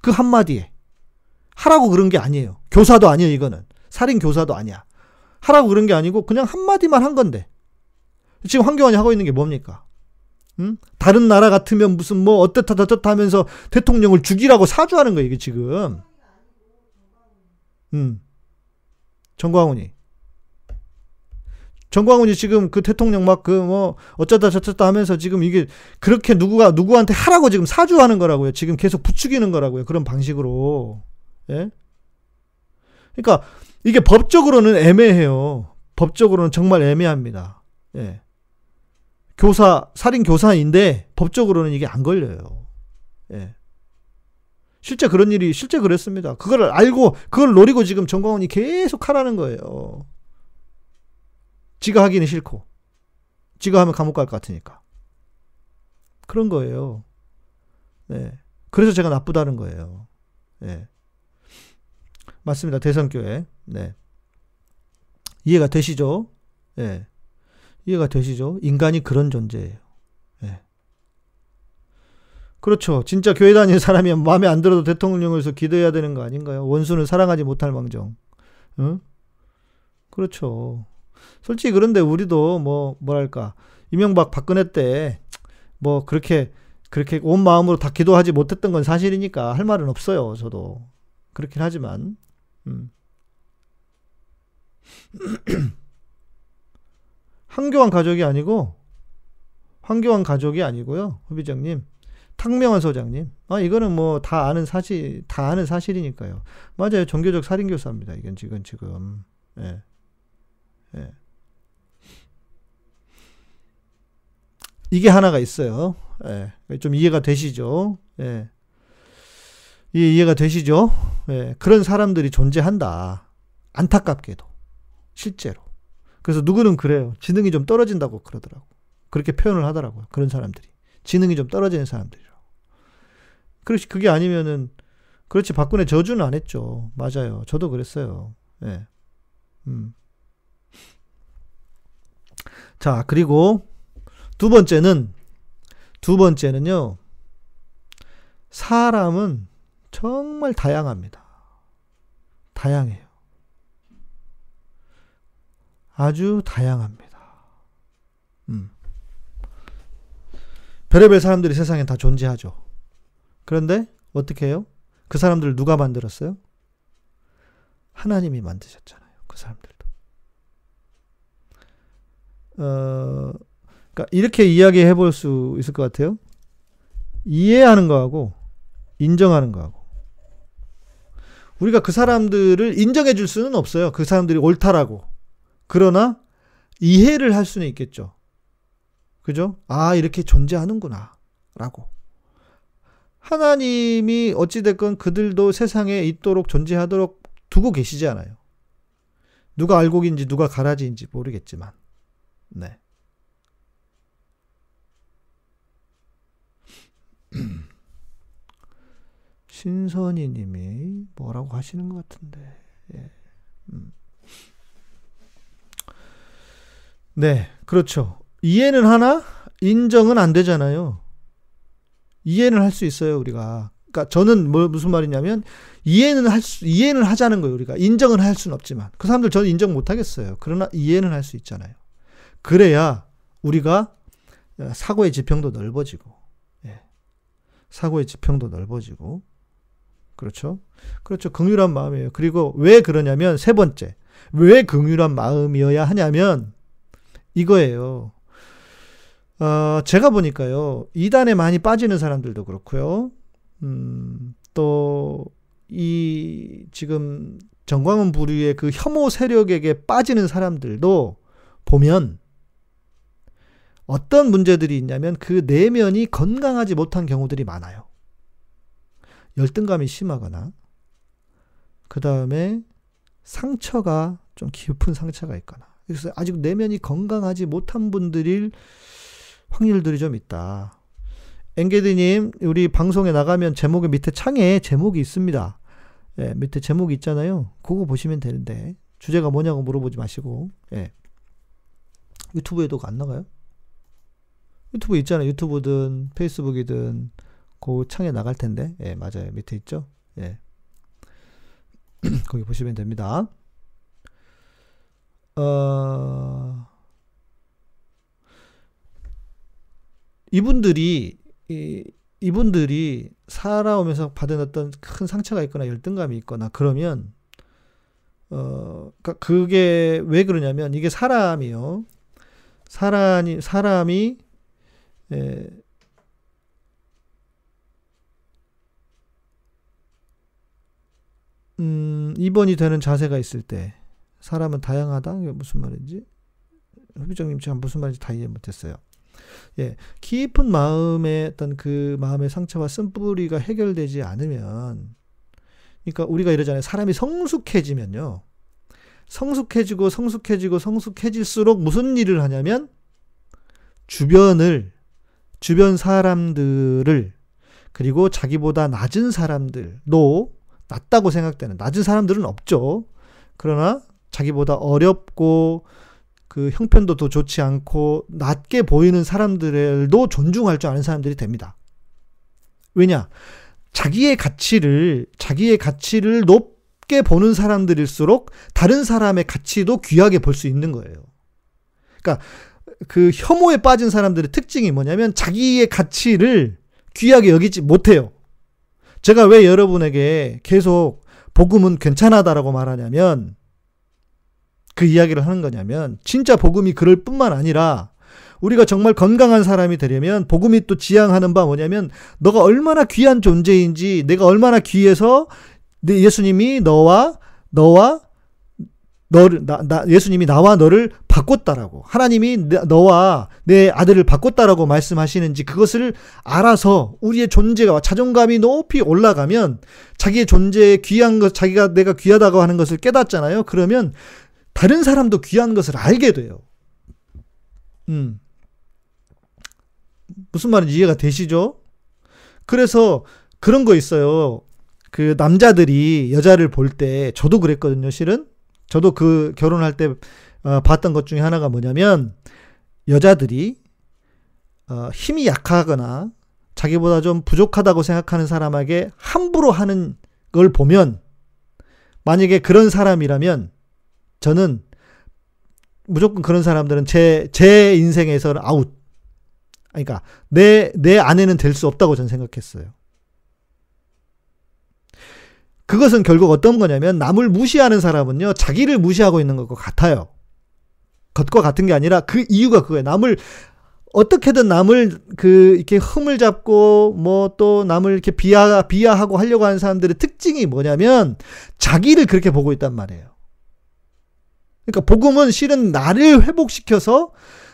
그 한마디에. 하라고 그런 게 아니에요. 교사도 아니에요, 이거는. 살인 교사도 아니야. 하라고 그런 게 아니고 그냥 한마디만 한 건데. 지금 황교안이 하고 있는 게 뭡니까? 응? 다른 나라 같으면 무슨 뭐 어떻다 저떻다 하면서 대통령을 죽이라고 사주하는 거예요, 이게 지금. 음. 정광훈이. 정광훈이 지금 그 대통령 막 그 뭐 어쩌다 저쩌다 하면서 지금 이게 그렇게 누구가 누구한테 하라고 지금 사주하는 거라고요. 지금 계속 부추기는 거라고요. 그런 방식으로. 예? 그러니까 이게 법적으로는 애매해요. 법적으로는 정말 애매합니다. 예. 교사, 살인 교사인데 법적으로는 이게 안 걸려요. 예. 실제 그런 일이 실제 그랬습니다. 그걸 알고 그걸 노리고 지금 정광훈이 계속 하라는 거예요. 지가 하기는 싫고. 지가 하면 감옥 갈 것 같으니까. 그런 거예요. 네. 그래서 제가 나쁘다는 거예요. 네. 맞습니다. 대선교회. 네. 이해가 되시죠? 네. 이해가 되시죠? 인간이 그런 존재예요. 예. 그렇죠. 진짜 교회 다니는 사람이 마음에 안 들어도 대통령에서 기도해야 되는 거 아닌가요? 원수는 사랑하지 못할 망정. 응? 그렇죠. 솔직히 그런데 우리도 뭐 뭐랄까 이명박 박근혜 때 뭐 그렇게 그렇게 온 마음으로 다 기도하지 못했던 건 사실이니까 할 말은 없어요. 저도 그렇긴 하지만 음. 황교안 가족이 아니고 황교안 가족이 아니고요. 후비정님. 탁명환 소장님. 아, 이거는 뭐 다 아는 사실, 다 아는 사실이니까요. 맞아요. 종교적 살인교사입니다. 이건 지금, 지금. 예. 예. 이게 하나가 있어요. 예. 좀 이해가 되시죠? 예. 이 이해가 되시죠? 예. 그런 사람들이 존재한다. 안타깝게도. 실제로. 그래서 누구는 그래요. 지능이 좀 떨어진다고 그러더라고. 그렇게 표현을 하더라고요. 그런 사람들이. 지능이 좀 떨어지는 사람들이라고. 그렇지, 그게 아니면은, 그렇지, 박근혜 저주는 안 했죠. 맞아요. 저도 그랬어요. 예. 네. 음. 자, 그리고 두 번째는, 두 번째는요, 사람은 정말 다양합니다. 다양해요. 아주 다양합니다. 음. 별의별 사람들이 세상에 다 존재하죠. 그런데 어떻게 해요? 그 사람들 누가 만들었어요? 하나님이 만드셨잖아요. 그 사람들도. 어, 그러니까 이렇게 이야기해 볼 수 있을 것 같아요. 이해하는 거하고 인정하는 거하고. 우리가 그 사람들을 인정해 줄 수는 없어요. 그 사람들이 옳다라고. 그러나 이해를 할 수는 있겠죠. 그죠? 아, 이렇게 존재하는구나. 라고. 하나님이 어찌됐건 그들도 세상에 있도록 존재하도록 두고 계시지 않아요. 누가 알곡인지 누가 가라지인지 모르겠지만. 네. 신선이 님이 뭐라고 하시는 것 같은데. 예. 음. 네, 그렇죠. 이해는 하나, 인정은 안 되잖아요. 이해는 할 수 있어요, 우리가. 그러니까 저는 뭐 무슨 말이냐면 이해는 할 수, 이해는 하자는 거예요, 우리가. 인정은 할 수는 없지만. 그 사람들 저는 인정 못 하겠어요. 그러나 이해는 할 수 있잖아요. 그래야 우리가 사고의 지평도 넓어지고, 예. 사고의 지평도 넓어지고, 그렇죠? 그렇죠. 긍휼한 마음이에요. 그리고 왜 그러냐면 세 번째. 왜 긍휼한 마음이어야 하냐면 이거예요. 어, 제가 보니까요, 이단에 많이 빠지는 사람들도 그렇고요, 음, 또, 이, 지금, 정광훈 부류의 그 혐오 세력에게 빠지는 사람들도 보면, 어떤 문제들이 있냐면 그 내면이 건강하지 못한 경우들이 많아요. 열등감이 심하거나, 그 다음에 상처가 좀 깊은 상처가 있거나, 그래서 아직 내면이 건강하지 못한 분들일 확률들이 좀 있다. 앵게드님, 우리 방송에 나가면 제목의 밑에 창에 제목이 있습니다. 예, 밑에 제목이 있잖아요. 그거 보시면 되는데, 주제가 뭐냐고 물어보지 마시고, 예. 유튜브에도 안 나가요? 유튜브 있잖아요. 유튜브든 페이스북이든 그 창에 나갈 텐데, 예, 맞아요. 밑에 있죠? 예. 거기 보시면 됩니다. 어, 이분들이 이, 이분들이 살아오면서 받은 어떤 큰 상처가 있거나 열등감이 있거나 그러면 어 그러니까 그게 왜 그러냐면 이게 사람이요. 사람이 사람이 에, 음, 입원이 되는 자세가 있을 때 사람은 다양하다 이게 무슨 말인지 후비정님 참 무슨 말인지 다 이해 못했어요. 예, 깊은 마음의 어떤 그 마음의 상처와 쓴뿌리가 해결되지 않으면, 그러니까 우리가 이러잖아요. 사람이 성숙해지면요. 성숙해지고 성숙해지고 성숙해질수록 무슨 일을 하냐면, 주변을, 주변 사람들을, 그리고 자기보다 낮은 사람들도 낮다고 생각되는, 낮은 사람들은 없죠. 그러나 자기보다 어렵고 그 형편도 더 좋지 않고 낮게 보이는 사람들도 존중할 줄 아는 사람들이 됩니다. 왜냐? 자기의 가치를 자기의 가치를 높게 보는 사람들일수록 다른 사람의 가치도 귀하게 볼 수 있는 거예요. 그러니까 그 혐오에 빠진 사람들의 특징이 뭐냐면 자기의 가치를 귀하게 여기지 못해요. 제가 왜 여러분에게 계속 복음은 괜찮아다라고 말하냐면 그 이야기를 하는 거냐면 진짜 복음이 그럴 뿐만 아니라 우리가 정말 건강한 사람이 되려면 복음이 또 지향하는 바 뭐냐면 너가 얼마나 귀한 존재인지 내가 얼마나 귀해서 내 예수님이 너와 너와 너를 나, 나 예수님이 나와 너를 바꿨다라고 하나님이 너와 내 아들을 바꿨다라고 말씀하시는지 그것을 알아서 우리의 존재가 자존감이 높이 올라가면 자기의 존재의 귀한 것 자기가 내가 귀하다고 하는 것을 깨닫잖아요. 그러면 다른 사람도 귀한 것을 알게 돼요. 음. 무슨 말인지 이해가 되시죠? 그래서 그런 거 있어요. 그 남자들이 여자를 볼 때 저도 그랬거든요, 실은. 저도 그 결혼할 때 어, 봤던 것 중에 하나가 뭐냐면 여자들이 어, 힘이 약하거나 자기보다 좀 부족하다고 생각하는 사람에게 함부로 하는 걸 보면 만약에 그런 사람이라면 저는 무조건 그런 사람들은 제, 제 인생에서는 아웃. 그러니까 내, 내 아내는 될 수 없다고 저는 생각했어요. 그것은 결국 어떤 거냐면 남을 무시하는 사람은요, 자기를 무시하고 있는 것과 같아요. 것과 같은 게 아니라 그 이유가 그거예요. 남을 어떻게든 남을 그 이렇게 흠을 잡고 뭐 또 남을 이렇게 비하 비하하고 하려고 하는 사람들의 특징이 뭐냐면 자기를 그렇게 보고 있단 말이에요. 그러니까 복음은 실은 나를 회복시켜서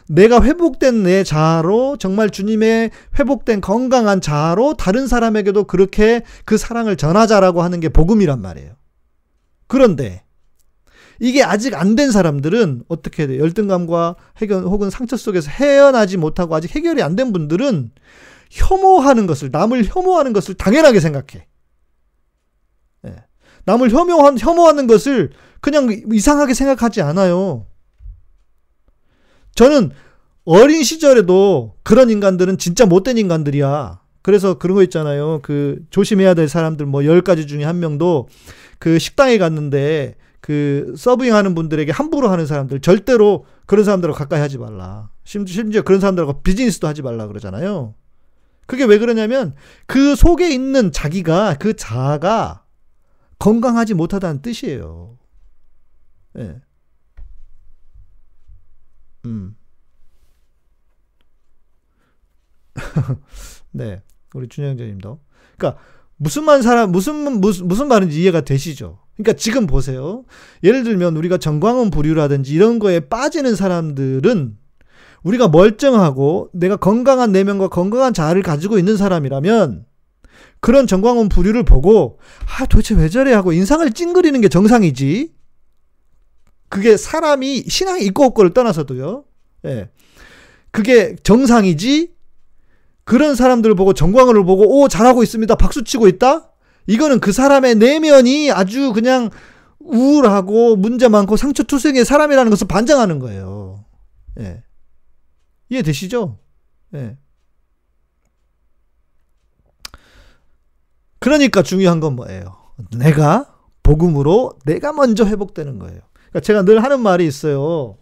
내가 회복된 내 자아로 정말 주님의 회복된 건강한 자아로 다른 사람에게도 그렇게 그 사랑을 전하자라고 하는 게 복음이란 말이에요. 그런데 이게 아직 안 된 사람들은 어떻게 돼? 열등감과 해결 혹은 상처 속에서 헤어나지 못하고 아직 해결이 안 된 분들은 혐오하는 것을 남을 혐오하는 것을 당연하게 생각해. 네. 남을 혐오한 혐오하는 것을 그냥 이상하게 생각하지 않아요. 저는 어린 시절에도 그런 인간들은 진짜 못된 인간들이야. 그래서 그런 거 있잖아요. 그 조심해야 될 사람들 뭐 10가지 중에 한 명도 그 식당에 갔는데 그 서빙 하는 분들에게 함부로 하는 사람들 절대로 그런 사람들하고 가까이 하지 말라. 심지어 그런 사람들하고 비즈니스도 하지 말라 그러잖아요. 그게 왜 그러냐면 그 속에 있는 자기가 그 자아가 건강하지 못하다는 뜻이에요. 예. 음. 네. 우리 준영재님도. 그러니까 무슨 말 사람 무슨 무슨 무슨 말인지 이해가 되시죠? 그러니까 지금 보세요. 예를 들면 우리가 정광훈 부류라든지 이런 거에 빠지는 사람들은 우리가 멀쩡하고 내가 건강한 내면과 건강한 자아를 가지고 있는 사람이라면 그런 정광훈 부류를 보고 아 도대체 왜 저래 하고 인상을 찡그리는 게 정상이지. 그게 사람이 신앙이 있고 없고를 떠나서도요. 예. 그게 정상이지. 그런 사람들을 보고 정광훈을 보고 오 잘하고 있습니다. 박수 치고 있다. 이거는 그 사람의 내면이 아주 그냥 우울하고 문제 많고 상처 투성의 사람이라는 것을 반증하는 거예요. 예. 이해되시죠? 예. 그러니까 중요한 건 뭐예요? 내가 복음으로 내가 먼저 회복되는 거예요. 그러니까 제가 늘 하는 말이 있어요.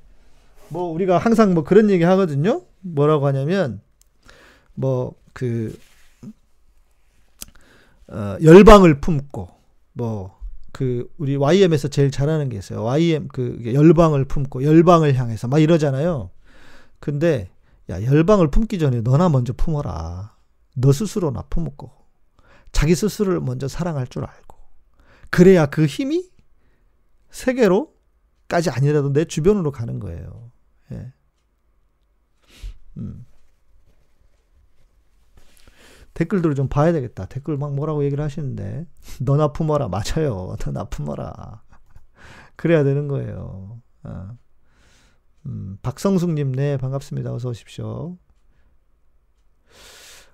뭐 우리가 항상 뭐 그런 얘기 하거든요. 뭐라고 하냐면 뭐그 어, 열방을 품고 뭐 그 우리 YM에서 제일 잘하는 게 있어요. YM 그 열방을 품고 열방을 향해서 막 이러잖아요. 근데 야 열방을 품기 전에 너나 먼저 품어라. 너 스스로 나 품고 자기 스스로를 먼저 사랑할 줄 알고 그래야 그 힘이 세계로까지 아니라도 내 주변으로 가는 거예요. 예. 음. 댓글들을 좀 봐야 되겠다. 댓글 막 뭐라고 얘기를 하시는데 너나 품어라 맞아요. 너나 품어라. 그래야 되는 거예요. 아. 음, 박성숙님 네 반갑습니다. 어서 오십시오.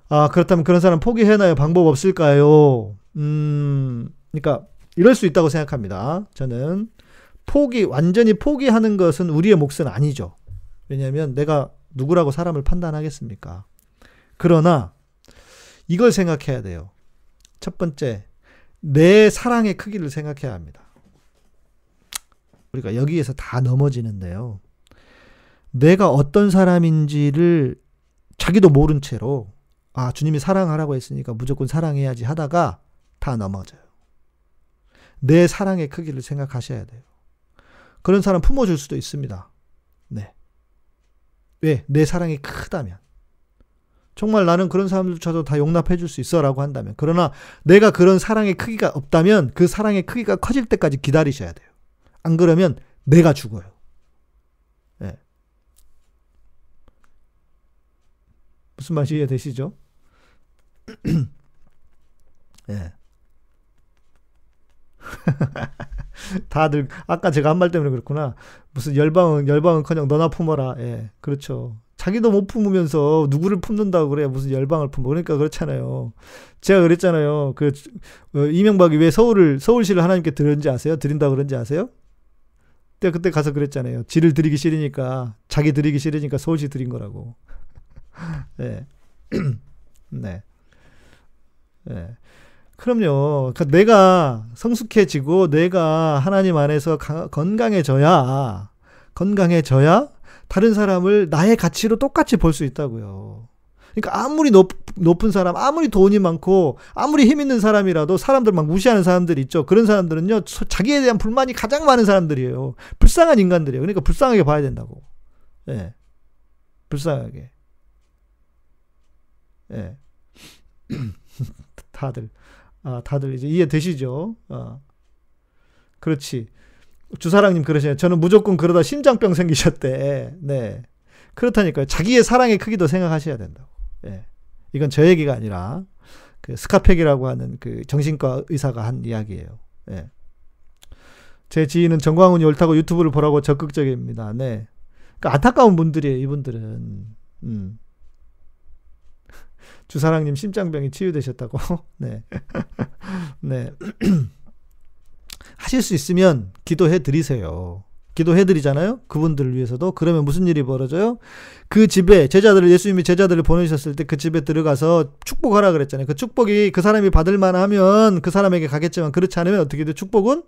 아 그렇다면 그런 사람 포기해나요? 방법 없을까요? 음, 그러니까 이럴 수 있다고 생각합니다. 저는 포기 완전히 포기하는 것은 우리의 몫은 아니죠. 왜냐하면 내가 누구라고 사람을 판단하겠습니까? 그러나 이걸 생각해야 돼요. 첫 번째, 내 사랑의 크기를 생각해야 합니다. 우리가 여기에서 다 넘어지는데요. 내가 어떤 사람인지를 자기도 모른 채로, 아, 주님이 사랑하라고 했으니까 무조건 사랑해야지 하다가 다 넘어져요. 내 사랑의 크기를 생각하셔야 돼요. 그런 사람 품어줄 수도 있습니다. 네. 왜? 내 사랑이 크다면. 정말 나는 그런 사람들조차도 다 용납해 줄 수 있어 라고 한다면. 그러나 내가 그런 사랑의 크기가 없다면 그 사랑의 크기가 커질 때까지 기다리셔야 돼요. 안 그러면 내가 죽어요. 네. 무슨 말인지 이해되시죠? 예. 네. 다들 아까 제가 한 말 때문에 그렇구나. 무슨 열방은 열방은커녕 너나 품어라. 예, 그렇죠. 자기도 못 품으면서 누구를 품는다고 그래 무슨 열방을 품어 그러니까 그렇잖아요. 제가 그랬잖아요. 그 어, 이명박이 왜 서울을 서울시를 하나님께 드렸는지 아세요? 드린다 그런지 아세요? 그때 그때 가서 그랬잖아요. 지를 드리기 싫으니까 자기 드리기 싫으니까 서울시 드린 거라고. 네. 네. 네. 그럼요. 그러니까 내가 성숙해지고 내가 하나님 안에서 건강해져야 건강해져야 다른 사람을 나의 가치로 똑같이 볼 수 있다고요. 그러니까 아무리 높, 높은 사람, 아무리 돈이 많고, 아무리 힘 있는 사람이라도 사람들 막 무시하는 사람들 있죠. 그런 사람들은요, 자기에 대한 불만이 가장 많은 사람들이에요. 불쌍한 인간들이에요. 그러니까 불쌍하게 봐야 된다고. 예. 네. 불쌍하게. 예. 네. 다들, 아, 다들 이제 이해되시죠? 아. 그렇지. 주사랑님 그러시네요. 저는 무조건 그러다 심장병 생기셨대. 네. 그렇다니까요. 자기의 사랑의 크기도 생각하셔야 된다고. 예. 이건 저 얘기가 아니라 그 스카펙이라고 하는 그 정신과 의사가 한 이야기예요. 예. 제 지인은 정광훈이 옳다고 유튜브를 보라고 적극적입니다. 네. 그러니까 안타까운 분들이에요, 이분들은. 음. 주사랑님 심장병이 치유되셨다고? 네. 네. 하실 수 있으면 기도해 드리세요. 기도해 드리잖아요. 그분들을 위해서도 그러면 무슨 일이 벌어져요? 그 집에 제자들을 예수님이 제자들을 보내셨을 때 그 집에 들어가서 축복하라 그랬잖아요. 그 축복이 그 사람이 받을 만하면 그 사람에게 가겠지만 그렇지 않으면 어떻게 돼? 축복은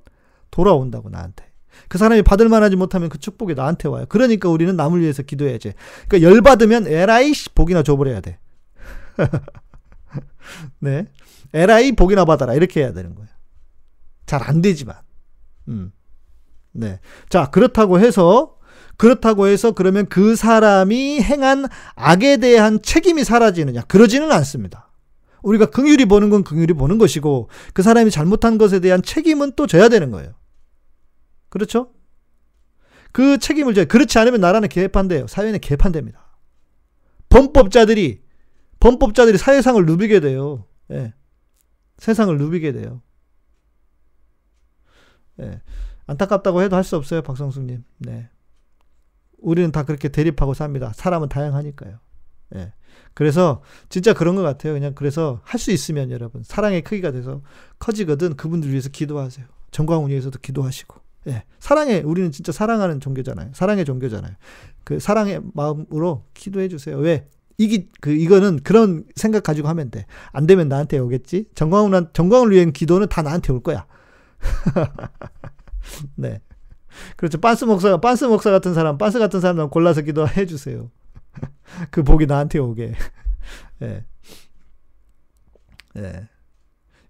돌아온다고 나한테. 그 사람이 받을 만하지 못하면 그 축복이 나한테 와요. 그러니까 우리는 남을 위해서 기도해야지. 그러니까 열 받으면 에라이 복이나 줘버려야 돼. 네, 에라이 복이나 받아라 이렇게 해야 되는 거예요. 잘 안 되지만. 음. 네. 자, 그렇다고 해서 그렇다고 해서 그러면 그 사람이 행한 악에 대한 책임이 사라지느냐? 그러지는 않습니다. 우리가 긍휼히 보는 건 긍휼히 보는 것이고 그 사람이 잘못한 것에 대한 책임은 또 져야 되는 거예요. 그렇죠? 그 책임을 져야 그렇지 않으면 나라는 개판돼요. 사회는 개판됩니다. 범법자들이 범법자들이 사회상을 누비게 돼요. 예. 세상을 누비게 돼요. 예. 안타깝다고 해도 할 수 없어요, 박성숙님. 네. 우리는 다 그렇게 대립하고 삽니다. 사람은 다양하니까요. 예. 그래서 진짜 그런 것 같아요. 그냥 그래서 할 수 있으면 여러분 사랑의 크기가 돼서 커지거든 그분들 위해서 기도하세요. 정광훈 위해서도 기도하시고. 예. 사랑해 우리는 진짜 사랑하는 종교잖아요. 사랑의 종교잖아요. 그 사랑의 마음으로 기도해 주세요. 왜? 이기 그 이거는 그런 생각 가지고 하면 돼. 안 되면 나한테 오겠지. 정광훈 정광훈을 위한 기도는 다 나한테 올 거야. 네. 그렇죠. 빤스 목사, 빤스 목사 같은 사람, 빤스 같은 사람 골라서 기도해 주세요. 그 복이 나한테 오게. 예. 예.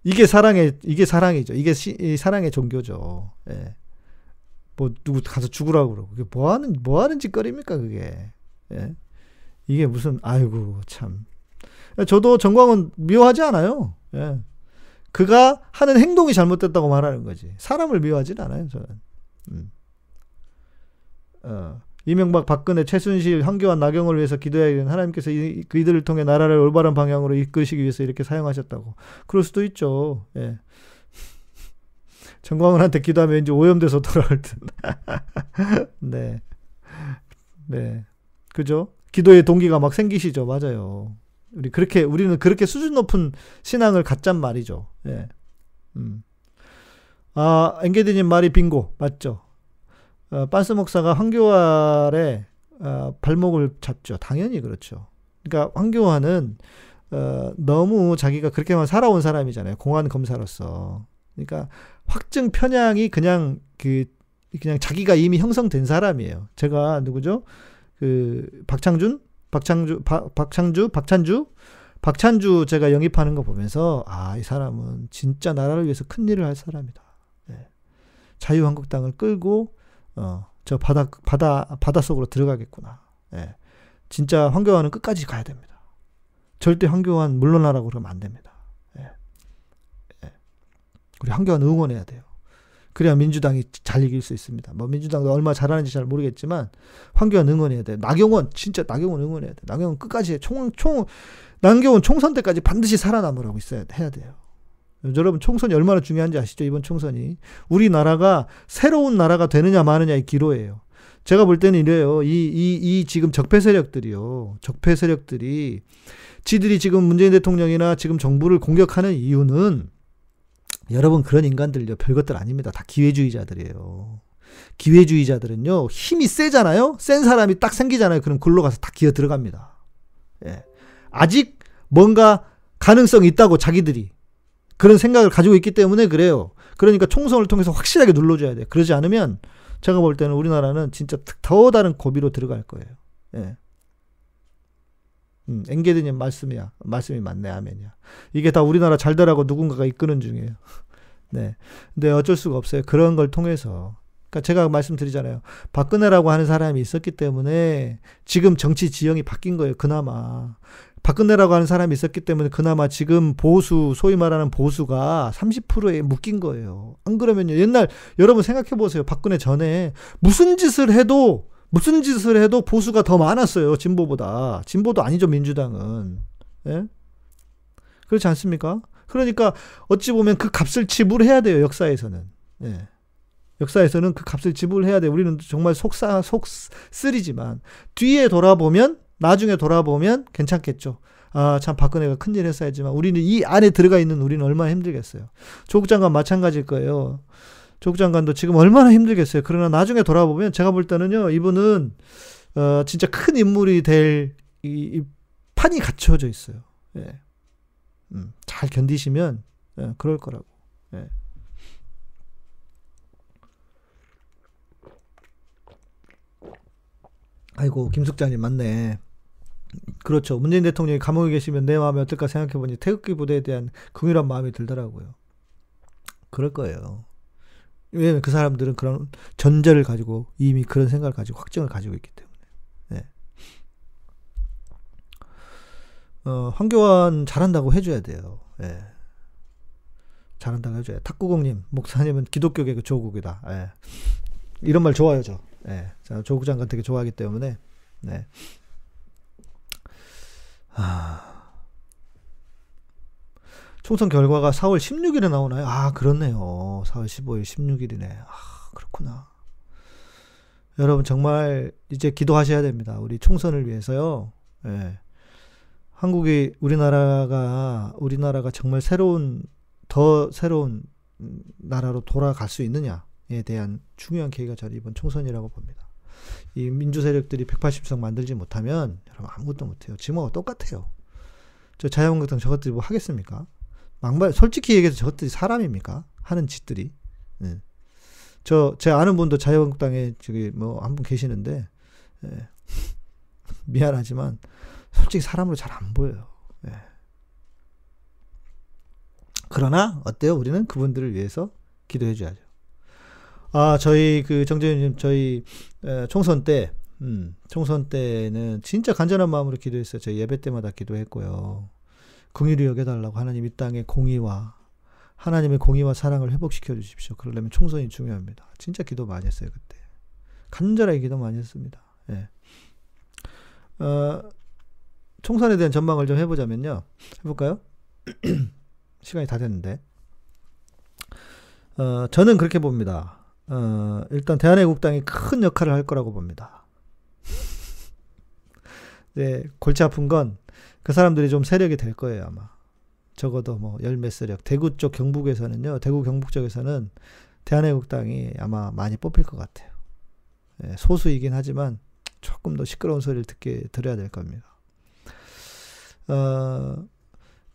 이게 사랑의, 이게 사랑이죠. 이게 시, 사랑의 종교죠. 예. 뭐, 누구 가서 죽으라고 그러고. 그게 뭐 하는, 뭐 하는 짓거리입니까, 그게. 예. 이게 무슨, 아이고, 참. 저도 정광은 미워하지 않아요. 예. 그가 하는 행동이 잘못됐다고 말하는 거지. 사람을 미워하진 않아요, 저는. 음. 어. 이명박, 박근혜, 최순실, 황교안, 나경을 위해서 기도해야 하나님께서 이, 그이들을 통해 나라를 올바른 방향으로 이끄시기 위해서 이렇게 사용하셨다고. 그럴 수도 있죠. 예. 정광훈한테 기도하면 왠지 오염돼서 돌아올 듯. 네. 네. 그죠? 기도의 동기가 막 생기시죠. 맞아요. 우리 그렇게 우리는 그렇게 수준 높은 신앙을 갖잔 말이죠. 예. 음. 아, 앵게디님 말이 빙고 맞죠? 어, 빤스 목사가 황교안의 어, 발목을 잡죠. 당연히 그렇죠. 그러니까 황교안은 어, 너무 자기가 그렇게만 살아온 사람이잖아요. 공안 검사로서. 그러니까 확증 편향이 그냥 그 그냥 자기가 이미 형성된 사람이에요. 제가 누구죠? 그 박창준 박창주, 바, 박창주, 박찬주, 박찬주 제가 영입하는 거 보면서 아, 이 사람은 진짜 나라를 위해서 큰 일을 할 사람이다. 네. 자유한국당을 끌고 어, 저 바다 바다 바다 속으로 들어가겠구나. 네. 진짜 황교안은 끝까지 가야 됩니다. 절대 황교안 물러나라고 그러면 안 됩니다. 네. 네. 우리 황교안 응원해야 돼요. 그래야 민주당이 잘 이길 수 있습니다. 뭐 민주당도 얼마 잘하는지 잘 모르겠지만 황교안 응원해야 돼. 나경원 진짜 나경원 응원해야 돼. 나경원 끝까지 총총 나경원 총선 때까지 반드시 살아남으라고 있어야 해야 돼요. 여러분 총선이 얼마나 중요한지 아시죠? 이번 총선이 우리나라가 새로운 나라가 되느냐 마느냐의 기로예요. 제가 볼 때는 이래요. 이, 이, 이 지금 적폐 세력들이요. 적폐 세력들이 지들이 지금 문재인 대통령이나 지금 정부를 공격하는 이유는 여러분 그런 인간들요 별것들 아닙니다. 다 기회주의자들이에요. 기회주의자들은요 힘이 세잖아요. 센 사람이 딱 생기잖아요. 그럼 글로 가서 다 기어 들어갑니다. 예. 아직 뭔가 가능성이 있다고 자기들이 그런 생각을 가지고 있기 때문에 그래요. 그러니까 총선을 통해서 확실하게 눌러줘야 돼. 그러지 않으면 제가 볼 때는 우리나라는 진짜 더 다른 고비로 들어갈 거예요. 예. 음, 앵게드님 말씀이야. 말씀이 맞네, 아멘이야. 이게 다 우리나라 잘 되라고 누군가가 이끄는 중이에요. 네. 근데 어쩔 수가 없어요. 그런 걸 통해서. 그러니까 제가 말씀드리잖아요. 박근혜라고 하는 사람이 있었기 때문에 지금 정치 지형이 바뀐 거예요. 그나마. 박근혜라고 하는 사람이 있었기 때문에 그나마 지금 보수, 소위 말하는 보수가 30%에 묶인 거예요. 안 그러면요. 옛날, 여러분 생각해 보세요. 박근혜 전에 무슨 짓을 해도 무슨 짓을 해도 보수가 더 많았어요. 진보보다. 진보도 아니죠, 민주당은. 예? 그렇지 않습니까? 그러니까 어찌 보면 그 값을 지불해야 돼요, 역사에서는. 예. 역사에서는 그 값을 지불해야 돼. 우리는 정말 속사, 속 쓰리지만 뒤에 돌아보면 나중에 돌아보면 괜찮겠죠. 아, 참 박근혜가 큰일 했어야지만 우리는 이 안에 들어가 있는 우리는 얼마나 힘들겠어요. 조국 장관 마찬가지일 거예요. 조국 장관도 지금 얼마나 힘들겠어요. 그러나 나중에 돌아보면 제가 볼 때는요, 이분은, 어, 진짜 큰 인물이 될, 이, 이 판이 갖춰져 있어요. 예. 음, 잘 견디시면, 예, 그럴 거라고. 예. 아이고, 김숙자님 맞네. 그렇죠. 문재인 대통령이 감옥에 계시면 내 마음이 어떨까 생각해보니 태극기 부대에 대한 긍휼한 마음이 들더라고요. 그럴 거예요. 왜냐면 그 사람들은 그런 전제를 가지고 이미 그런 생각을 가지고 확증을 가지고 있기 때문에. 네. 어, 황교안 잘한다고 해줘야 돼요. 예. 잘한다고 해줘야 돼. 탁구공님, 목사님은 기독교계 그 조국이다. 예. 이런 말 좋아요, 저. 예. 자, 조국 장관 되게 좋아하기 때문에. 네. 아. 총선 결과가 4월 16일에 나오나요? 아, 그렇네요. 4월 15일, 16일이네. 아, 그렇구나. 여러분, 정말 이제 기도하셔야 됩니다. 우리 총선을 위해서요. 예. 한국이, 우리나라가, 우리나라가 정말 새로운, 더 새로운 나라로 돌아갈 수 있느냐에 대한 중요한 계기가 저는 이번 총선이라고 봅니다. 이 민주 세력들이 180석 만들지 못하면 여러분 아무것도 못해요. 지금하고 똑같아요. 저 자유한국당 저것들이 뭐 하겠습니까? 막말 솔직히 얘기해서 저것들이 사람입니까? 하는 짓들이. 예. 저 제 아는 분도 자유한국당에 저기 뭐 한 분 계시는데 예. 미안하지만 솔직히 사람으로 잘 안 보여요. 예. 그러나 어때요? 우리는 그분들을 위해서 기도해 줘야죠. 아, 저희 그 정재윤님 저희 에, 총선 때 음, 총선 때는 진짜 간절한 마음으로 기도했어요. 저희 예배 때마다 기도했고요. 긍휼히 여겨달라고 하나님 이 땅의 공의와 하나님의 공의와 사랑을 회복시켜 주십시오. 그러려면 총선이 중요합니다. 진짜 기도 많이 했어요 그때. 간절하게 기도 많이 했습니다. 예. 어, 총선에 대한 전망을 좀 해보자면요. 해볼까요? 시간이 다 됐는데. 어, 저는 그렇게 봅니다. 어, 일단 대한애국당이 큰 역할을 할 거라고 봅니다. 네, 골치 아픈 건 그 사람들이 좀 세력이 될 거예요, 아마. 적어도 뭐 열 몇 세력. 대구 쪽 경북에서는요, 대구 경북 쪽에서는 대한애국당이 아마 많이 뽑힐 것 같아요. 네, 소수이긴 하지만 조금 더 시끄러운 소리를 듣게 들어야 될 겁니다. 어,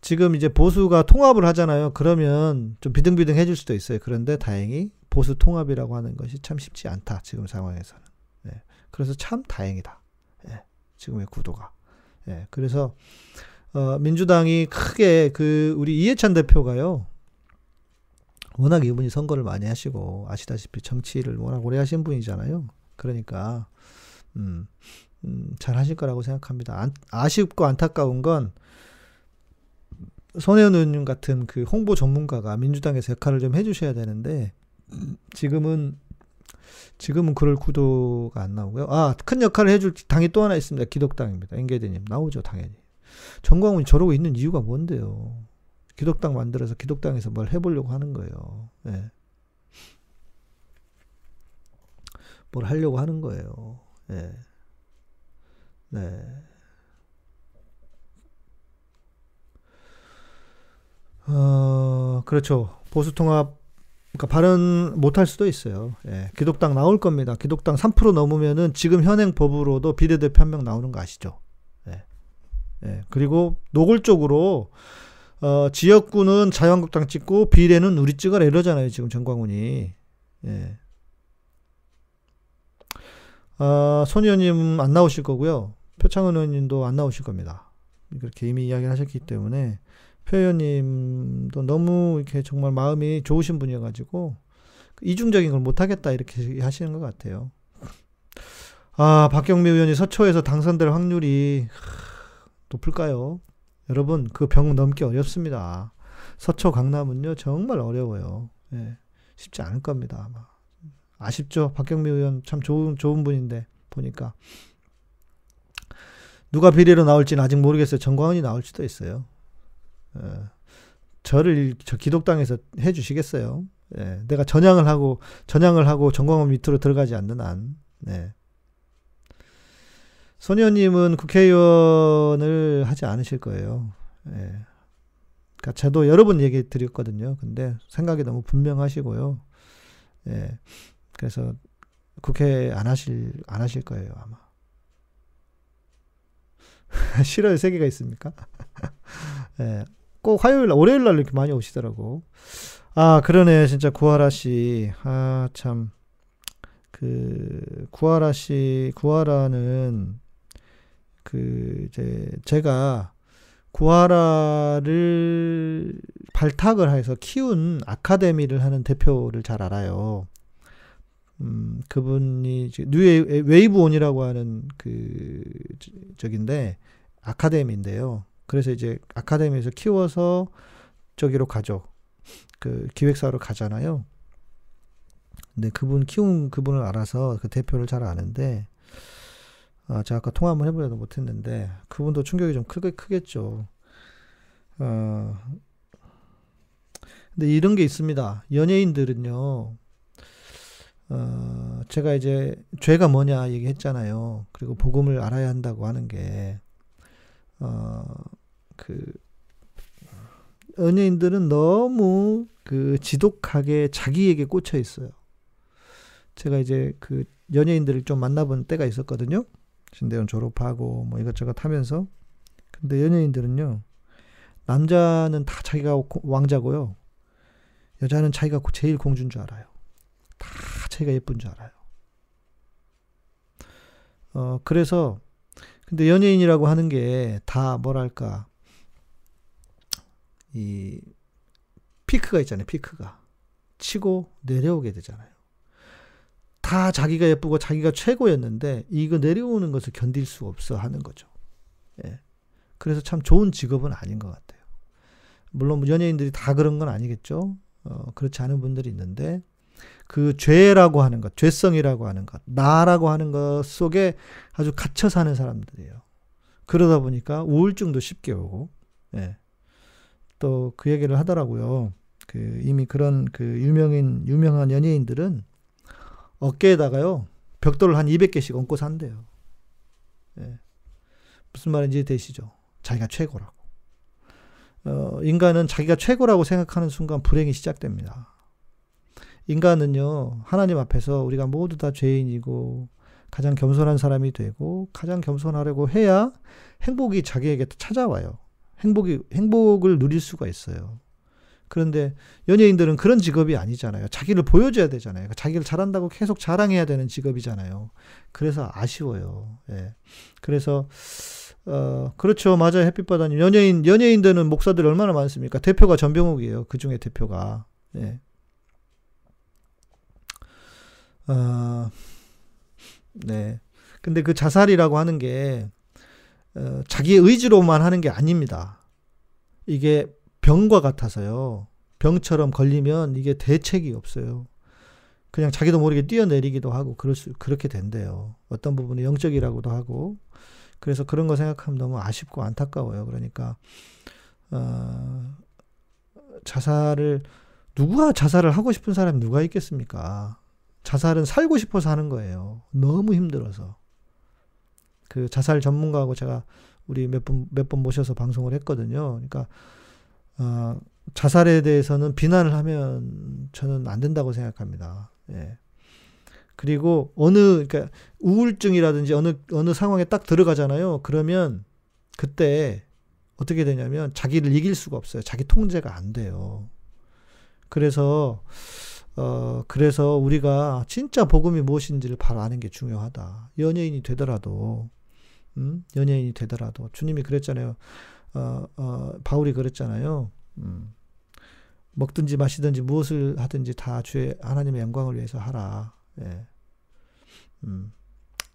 지금 이제 보수가 통합을 하잖아요. 그러면 좀 비등비등해질 수도 있어요. 그런데 다행히 보수 통합이라고 하는 것이 참 쉽지 않다. 지금 상황에서는. 예. 그래서 참 다행이다. 예. 지금의 구도가. 예. 그래서 어, 민주당이 크게 그 우리 이해찬 대표가요. 워낙 이분이 선거를 많이 하시고 아시다시피 정치를 워낙 오래 하신 분이잖아요. 그러니까 음, 음, 잘 하실 거라고 생각합니다. 안, 아쉽고 안타까운 건 손혜원 의원님 같은 그 홍보 전문가가 민주당에서 역할을 좀 해주셔야 되는데 지금은 지금은 그럴 구도가 안 나오고요. 아, 큰 역할을 해줄 당이 또 하나 있습니다. 기독당입니다. 엔게드님 나오죠, 당연히. 정광훈이 저러고 있는 이유가 뭔데요? 기독당 만들어서 기독당에서 뭘 해보려고 하는 거예요. 네. 뭘 하려고 하는 거예요. 네. 네. 어, 그렇죠. 보수 통합 그러니까 발언 못 할 수도 있어요. 예, 기독당 나올 겁니다. 기독당 3% 넘으면은 지금 현행 법으로도 비례대표 한 명 나오는 거 아시죠? 예. 예. 그리고 노골적으로 어, 지역구는 자유한국당 찍고 비례는 우리 찍어라 이러잖아요. 지금 정광훈이. 예. 아, 손 의원님 안 나오실 거고요. 표창원 의원님도 안 나오실 겁니다. 그렇게 이미 이야기를 하셨기 때문에 표 의원님도 너무 이렇게 정말 마음이 좋으신 분이어가지고 이중적인 걸 못하겠다 이렇게 하시는 것 같아요. 아 박경미 의원이 서초에서 당선될 확률이 높을까요? 여러분 그 병 넘기 어렵습니다. 서초 강남은요 정말 어려워요. 예, 쉽지 않을 겁니다 아마. 아쉽죠. 박경미 의원 참 좋은 좋은 분인데 보니까 누가 비례로 나올지는 아직 모르겠어요. 정광훈이 나올 수도 있어요. 어, 저를 저 기독당에서 해주시겠어요? 예, 내가 전향을 하고 전향을 하고 정광훈 밑으로 들어가지 않는 한. 네. 손의원님은 국회의원을 하지 않으실 거예요. 예. 그러니까 저도 여러 번 얘기 드렸거든요. 근데 생각이 너무 분명하시고요. 예. 그래서 국회 안 하실 안 하실 거예요 아마. 싫어요 세 개가 있습니까? 예. 꼭 화요일 날, 월요일 날 이렇게 많이 오시더라고. 아, 그러네. 진짜 구하라 씨. 아, 참. 그, 구하라 씨, 구하라는 그, 이제, 제가 구하라를 발탁을 해서 키운 아카데미를 하는 대표를 잘 알아요. 음, 그분이 뉴 웨이브 온이라고 하는 그 저긴데 아카데미인데요. 그래서 이제 아카데미에서 키워서 저기로 가죠. 그 기획사로 가잖아요. 근데 그분 키운 그분을 알아서 그 대표를 잘 아는데 아, 제가 아까 통화 한번 해보려도 못했는데 그분도 충격이 좀 크게 크겠죠. 어, 근데 이런 게 있습니다. 연예인들은요. 어, 제가 이제 죄가 뭐냐 얘기했잖아요. 그리고 복음을 알아야 한다고 하는 게, 어, 그, 연예인들은 너무 그 지독하게 자기에게 꽂혀 있어요. 제가 이제 그 연예인들을 좀 만나본 때가 있었거든요. 신대원 졸업하고 뭐 이것저것 하면서. 근데 연예인들은요, 남자는 다 자기가 왕자고요. 여자는 자기가 제일 공주인 줄 알아요. 다 자기가 예쁜 줄 알아요. 어, 그래서, 근데 연예인이라고 하는 게 다 뭐랄까, 이, 피크가 있잖아요, 피크가. 치고 내려오게 되잖아요. 다 자기가 예쁘고 자기가 최고였는데, 이거 내려오는 것을 견딜 수 없어 하는 거죠. 예. 그래서 참 좋은 직업은 아닌 것 같아요. 물론 연예인들이 다 그런 건 아니겠죠. 어, 그렇지 않은 분들이 있는데, 그 죄라고 하는 것, 죄성이라고 하는 것, 나라고 하는 것 속에 아주 갇혀 사는 사람들이에요. 그러다 보니까 우울증도 쉽게 오고, 예. 또 그 얘기를 하더라고요. 그 이미 그런 그 유명인, 유명한 연예인들은 어깨에다가요, 벽돌을 한 200개씩 얹고 산대요. 예. 무슨 말인지 되시죠? 자기가 최고라고. 어, 인간은 자기가 최고라고 생각하는 순간 불행이 시작됩니다. 인간은요, 하나님 앞에서 우리가 모두 다 죄인이고, 가장 겸손한 사람이 되고, 가장 겸손하려고 해야 행복이 자기에게 찾아와요. 행복이, 행복을 누릴 수가 있어요. 그런데 연예인들은 그런 직업이 아니잖아요. 자기를 보여줘야 되잖아요. 자기를 잘한다고 계속 자랑해야 되는 직업이잖아요. 그래서 아쉬워요. 예. 그래서, 어, 그렇죠. 맞아요. 햇빛바다님. 연예인, 연예인들은 목사들이 얼마나 많습니까? 대표가 전병욱이에요. 그 중에 대표가. 예. 어, 네. 근데 그 자살이라고 하는 게, 어, 자기의 의지로만 하는 게 아닙니다. 이게 병과 같아서요. 병처럼 걸리면 이게 대책이 없어요. 그냥 자기도 모르게 뛰어내리기도 하고, 그럴 수, 그렇게 된대요. 어떤 부분은 영적이라고도 하고. 그래서 그런 거 생각하면 너무 아쉽고 안타까워요. 그러니까, 어, 자살을, 누가 자살을 하고 싶은 사람이 누가 있겠습니까? 자살은 살고 싶어서 하는 거예요. 너무 힘들어서. 그 자살 전문가하고 제가 우리 몇 번, 몇 번 모셔서 방송을 했거든요. 그러니까, 어, 자살에 대해서는 비난을 하면 저는 안 된다고 생각합니다. 예. 그리고 어느, 그러니까 우울증이라든지 어느, 어느 상황에 딱 들어가잖아요. 그러면 그때 어떻게 되냐면 자기를 이길 수가 없어요. 자기 통제가 안 돼요. 그래서, 어, 그래서 우리가 진짜 복음이 무엇인지를 바로 아는 게 중요하다. 연예인이 되더라도, 음? 연예인이 되더라도. 주님이 그랬잖아요. 어, 어, 바울이 그랬잖아요. 음. 먹든지 마시든지 무엇을 하든지 다 주의 하나님의 영광을 위해서 하라. 예. 음.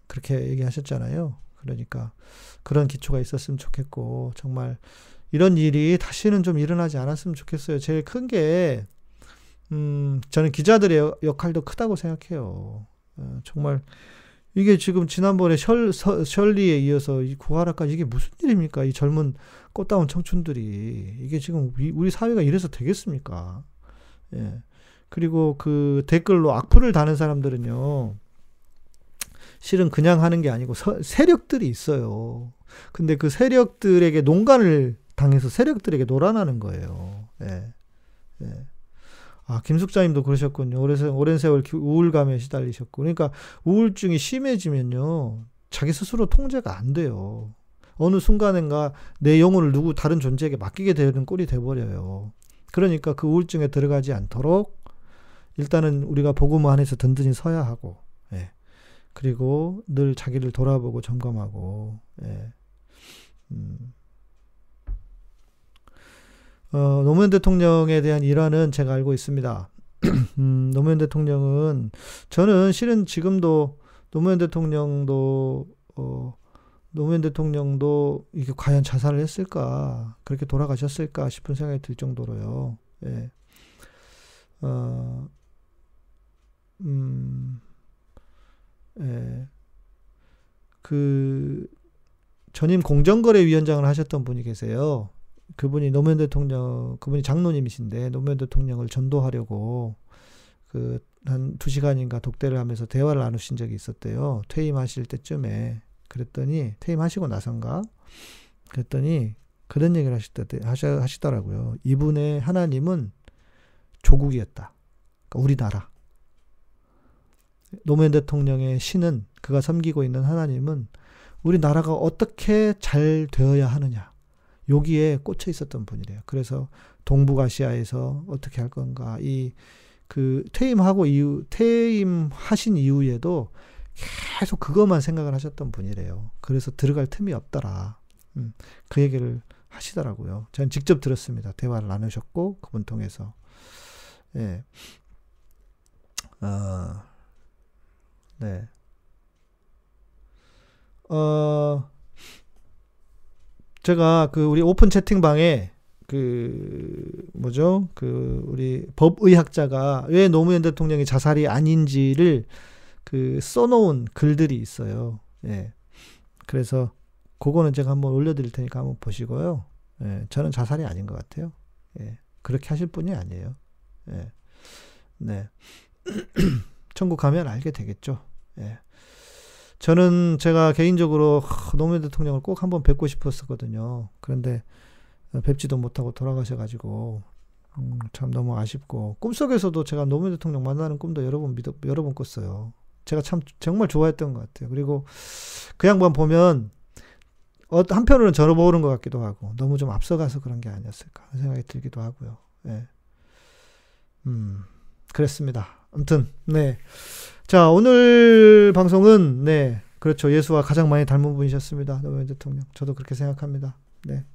그렇게 얘기하셨잖아요. 그러니까 그런 기초가 있었으면 좋겠고 정말 이런 일이 다시는 좀 일어나지 않았으면 좋겠어요. 제일 큰 게 음, 저는 기자들의 역할도 크다고 생각해요. 어, 정말 이게 지금 지난번에 셜, 서, 셜리에 이어서 이 구하라까지 이게 무슨 일입니까? 이 젊은 꽃다운 청춘들이 이게 지금 우리 사회가 이래서 되겠습니까? 예. 그리고 그 댓글로 악플을 다는 사람들은요. 실은 그냥 하는 게 아니고 서, 세력들이 있어요. 근데 그 세력들에게 농간을 당해서 세력들에게 놀아나는 거예요. 예. 예. 아, 김숙자님도 그러셨군요. 오랜, 세월 우울감에 시달리셨고. 그러니까 우울증이 심해지면요. 자기 스스로 통제가 안 돼요. 어느 순간인가 내 영혼을 누구 다른 존재에게 맡기게 되는 꼴이 돼버려요. 그러니까 그 우울증에 들어가지 않도록 일단은 우리가 복음 안에서 든든히 서야 하고, 예. 그리고 늘 자기를 돌아보고 점검하고, 예. 음. 어, 노무현 대통령에 대한 일화는 제가 알고 있습니다. 음, 노무현 대통령은 저는 실은 지금도 노무현 대통령도 어, 노무현 대통령도 이게 과연 자살을 했을까 그렇게 돌아가셨을까 싶은 생각이 들 정도로요. 예. 어, 음, 예. 그 전임 공정거래위원장을 하셨던 분이 계세요. 그분이 노무현 대통령, 그분이 장로님이신데 노무현 대통령을 전도하려고 그 한 두 시간인가 독대를 하면서 대화를 나누신 적이 있었대요. 퇴임하실 때쯤에 그랬더니 퇴임하시고 나선가 그랬더니 그런 얘기를 하시더, 하시더라고요. 이분의 하나님은 조국이었다. 그러니까 우리나라. 노무현 대통령의 신은 그가 섬기고 있는 하나님은 우리나라가 어떻게 잘 되어야 하느냐. 여기에 꽂혀 있었던 분이래요. 그래서 동북아시아에서 어떻게 할 건가. 이 그 퇴임하고 이후 퇴임하신 이후에도 계속 그것만 생각을 하셨던 분이래요. 그래서 들어갈 틈이 없더라. 음, 그 얘기를 하시더라고요. 저는 직접 들었습니다. 대화를 나누셨고 그분 통해서. 예. 어, 네. 어, 제가 그 우리 오픈 채팅방에 그 뭐죠? 그 우리 법의학자가 왜 노무현 대통령이 자살이 아닌지를 그 써놓은 글들이 있어요. 예. 그래서 그거는 제가 한번 올려드릴 테니까 한번 보시고요. 예. 저는 자살이 아닌 것 같아요. 예. 그렇게 하실 분이 아니에요. 예. 네. 천국 가면 알게 되겠죠. 예. 저는 제가 개인적으로 노무현 대통령을 꼭 한번 뵙고 싶었었거든요. 그런데 뵙지도 못하고 돌아가셔가지고 음, 참 너무 아쉽고 꿈속에서도 제가 노무현 대통령 만나는 꿈도 여러 번 믿어, 여러 번 꿨어요. 제가 참 정말 좋아했던 것 같아요. 그리고 그 양반 보면 어, 한편으로는 저를 모르는 것 같기도 하고 너무 좀 앞서가서 그런 게 아니었을까 생각이 들기도 하고요. 예. 음, 그랬습니다. 아무튼 네. 자, 오늘 방송은, 네, 그렇죠. 예수와 가장 많이 닮은 분이셨습니다. 노무현 대통령. 저도 그렇게 생각합니다. 네.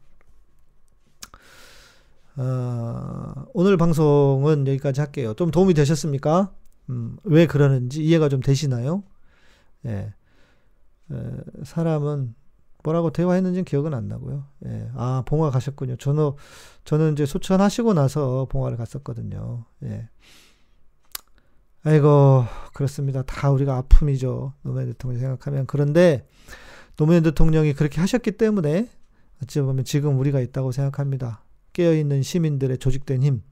어, 오늘 방송은 여기까지 할게요. 좀 도움이 되셨습니까? 음, 왜 그러는지 이해가 좀 되시나요? 예. 에, 사람은 뭐라고 대화했는지는 기억은 안 나고요. 예. 아, 봉화 가셨군요. 저는, 저는 이제 소천하시고 나서 봉화를 갔었거든요. 예. 아이고, 그렇습니다. 다 우리가 아픔이죠. 노무현 대통령 생각하면. 그런데 노무현 대통령이 그렇게 하셨기 때문에 어찌 보면 지금 우리가 있다고 생각합니다. 깨어있는 시민들의 조직된 힘.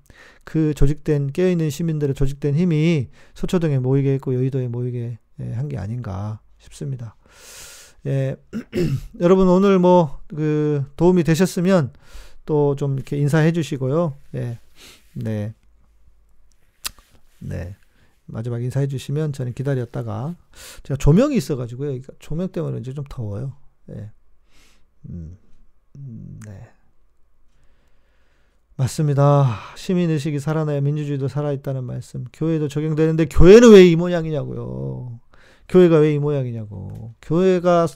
그 조직된, 깨어있는 시민들의 조직된 힘이 소초동에 모이게 했고 여의도에 모이게 예, 한게 아닌가 싶습니다. 예, 여러분 오늘 뭐, 그, 도움이 되셨으면 또 좀 이렇게 인사해 주시고요. 예, 네. 네. 마지막 인사해 주시면 저는 기다렸다가 제가 조명이 있어가지고요. 조명 때문에 이제 좀 더워요. 네. 음, 음, 네. 맞습니다. 시민의식이 살아나야 민주주의도 살아있다는 말씀. 교회도 적용되는데 교회는 왜 이 모양이냐고요. 교회가 왜 이 모양이냐고. 교회가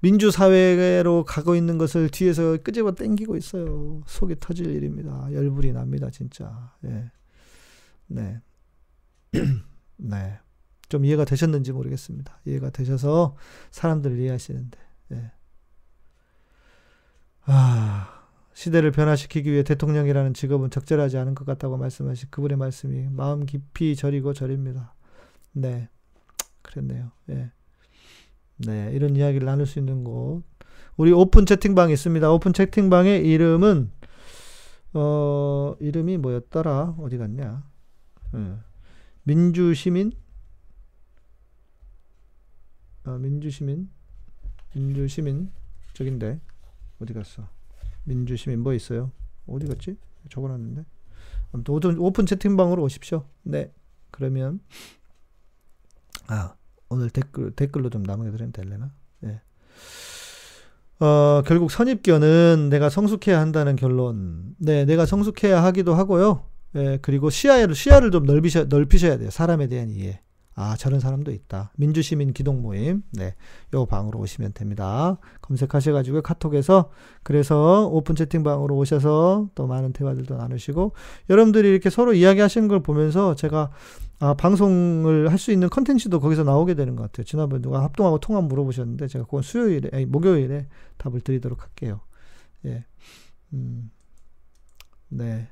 민주사회로 가고 있는 것을 뒤에서 끄집어 땡기고 있어요. 속이 터질 일입니다. 열불이 납니다, 진짜. 예. 네. 네. 좀 이해가 되셨는지 모르겠습니다. 이해가 되셔서 사람들을 이해하시는데. 네. 아, 시대를 변화시키기 위해 대통령이라는 직업은 적절하지 않은 것 같다고 말씀하신 그분의 말씀이 마음 깊이 저리고 저립니다. 네. 그랬네요. 예. 네. 이런 이야기를 나눌 수 있는 곳. 우리 오픈 채팅방이 있습니다. 오픈 채팅방의 이름은, 어, 이름이 뭐였더라? 어디 갔냐? 음. 민주시민? 아, 민주시민? 민주시민 저긴데 어디 갔어? 민주시민 뭐 있어요? 어디 갔지? 적어놨는데. 아무튼 오픈, 채팅방으로 오십시오. 네. 그러면 아 오늘 댓글 댓글로 좀 남겨드리면 될래나? 네. 어, 결국 선입견은 내가 성숙해야 한다는 결론. 네, 내가 성숙해야 하기도 하고요. 예, 그리고 시야를, 시야를 좀 넓히셔, 넓히셔야 돼요. 사람에 대한 이해. 아, 저런 사람도 있다. 민주시민 기동 모임. 네. 요 방으로 오시면 됩니다. 검색하셔가지고 카톡에서 그래서 오픈 채팅방으로 오셔서 또 많은 대화들도 나누시고 여러분들이 이렇게 서로 이야기하시는 걸 보면서 제가 아, 방송을 할 수 있는 컨텐츠도 거기서 나오게 되는 것 같아요. 지난번에 누가 합동하고 통합 물어보셨는데 제가 그건 수요일에, 아니, 목요일에 답을 드리도록 할게요. 예. 음. 네.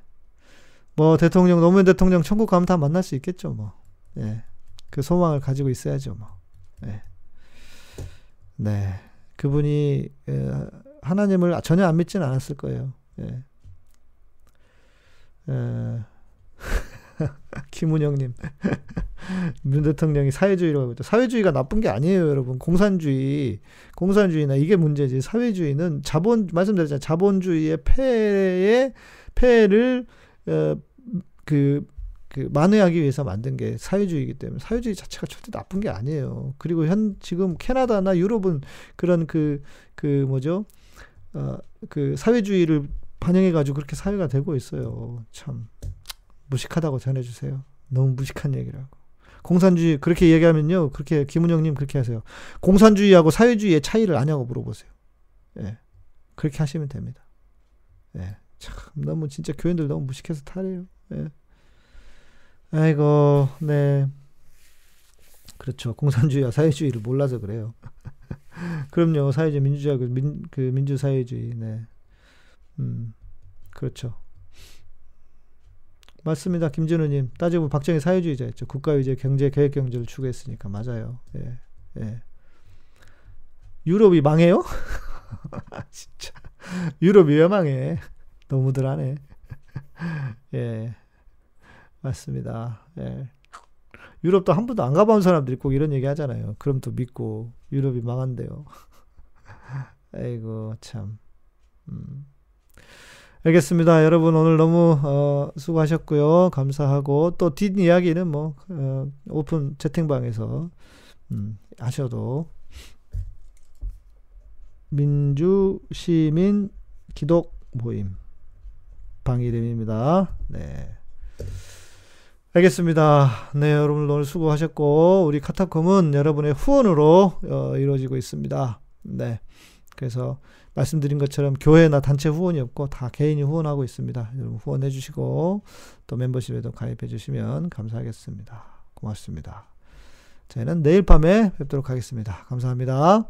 뭐 대통령 노무현 대통령 천국 가면 다 만날 수 있겠죠, 뭐. 예. 그 소망을 가지고 있어야죠, 뭐. 네. 네. 그분이 하나님을 전혀 안 믿지는 않았을 거예요. 예. 에, 김은영님, 문 대통령이 사회주의라고 있다. 사회주의가 나쁜 게 아니에요, 여러분. 공산주의, 공산주의나 이게 문제지. 사회주의는 자본 말씀드렸잖아요. 자본주의의 폐에 폐를 어, 그, 그 만회하기 위해서 만든 게 사회주의이기 때문에 사회주의 자체가 절대 나쁜 게 아니에요. 그리고 현 지금 캐나다나 유럽은 그런 그그 그 뭐죠? 어 그 사회주의를 반영해 가지고 그렇게 사회가 되고 있어요. 참 무식하다고 전해 주세요. 너무 무식한 얘기라고. 공산주의 그렇게 얘기하면요. 그렇게 김은영 님 그렇게 하세요. 공산주의하고 사회주의의 차이를 아냐고 물어보세요. 예. 그렇게 하시면 됩니다. 예. 참 너무 진짜 교인들 너무 무식해서 탈해요. 예. 아이고, 네. 그렇죠. 공산주의와 사회주의를 몰라서 그래요. 그럼요. 사회주의, 민주주의, 그 민, 그 민주사회주의, 네. 음, 그렇죠. 맞습니다. 김진우님. 따지고 박정희 사회주의자였죠. 국가위제 경제, 계획 경제를 추구했으니까. 맞아요. 예, 예. 유럽이 망해요? 진짜. 유럽이 왜 망해? 너무들 하네. 예. 맞습니다. 예. 유럽도 한 번도 안 가본 사람들이 꼭 이런 얘기 하잖아요. 그럼 또 믿고 유럽이 망한대요. 아이고 참. 음. 알겠습니다. 여러분 오늘 너무 어, 수고하셨고요. 감사하고 또 뒷 이야기는 뭐 어, 오픈 채팅방에서 음, 하셔도 민주 시민 기독 모임 방 이름입니다. 네. 알겠습니다. 네, 여러분 오늘 수고하셨고 우리 카타콤은 여러분의 후원으로 어, 이루어지고 있습니다. 네. 그래서 말씀드린 것처럼 교회나 단체 후원이 없고 다 개인이 후원하고 있습니다. 여러분 후원해 주시고 또 멤버십에도 가입해 주시면 감사하겠습니다. 고맙습니다. 저희는 내일 밤에 뵙도록 하겠습니다. 감사합니다.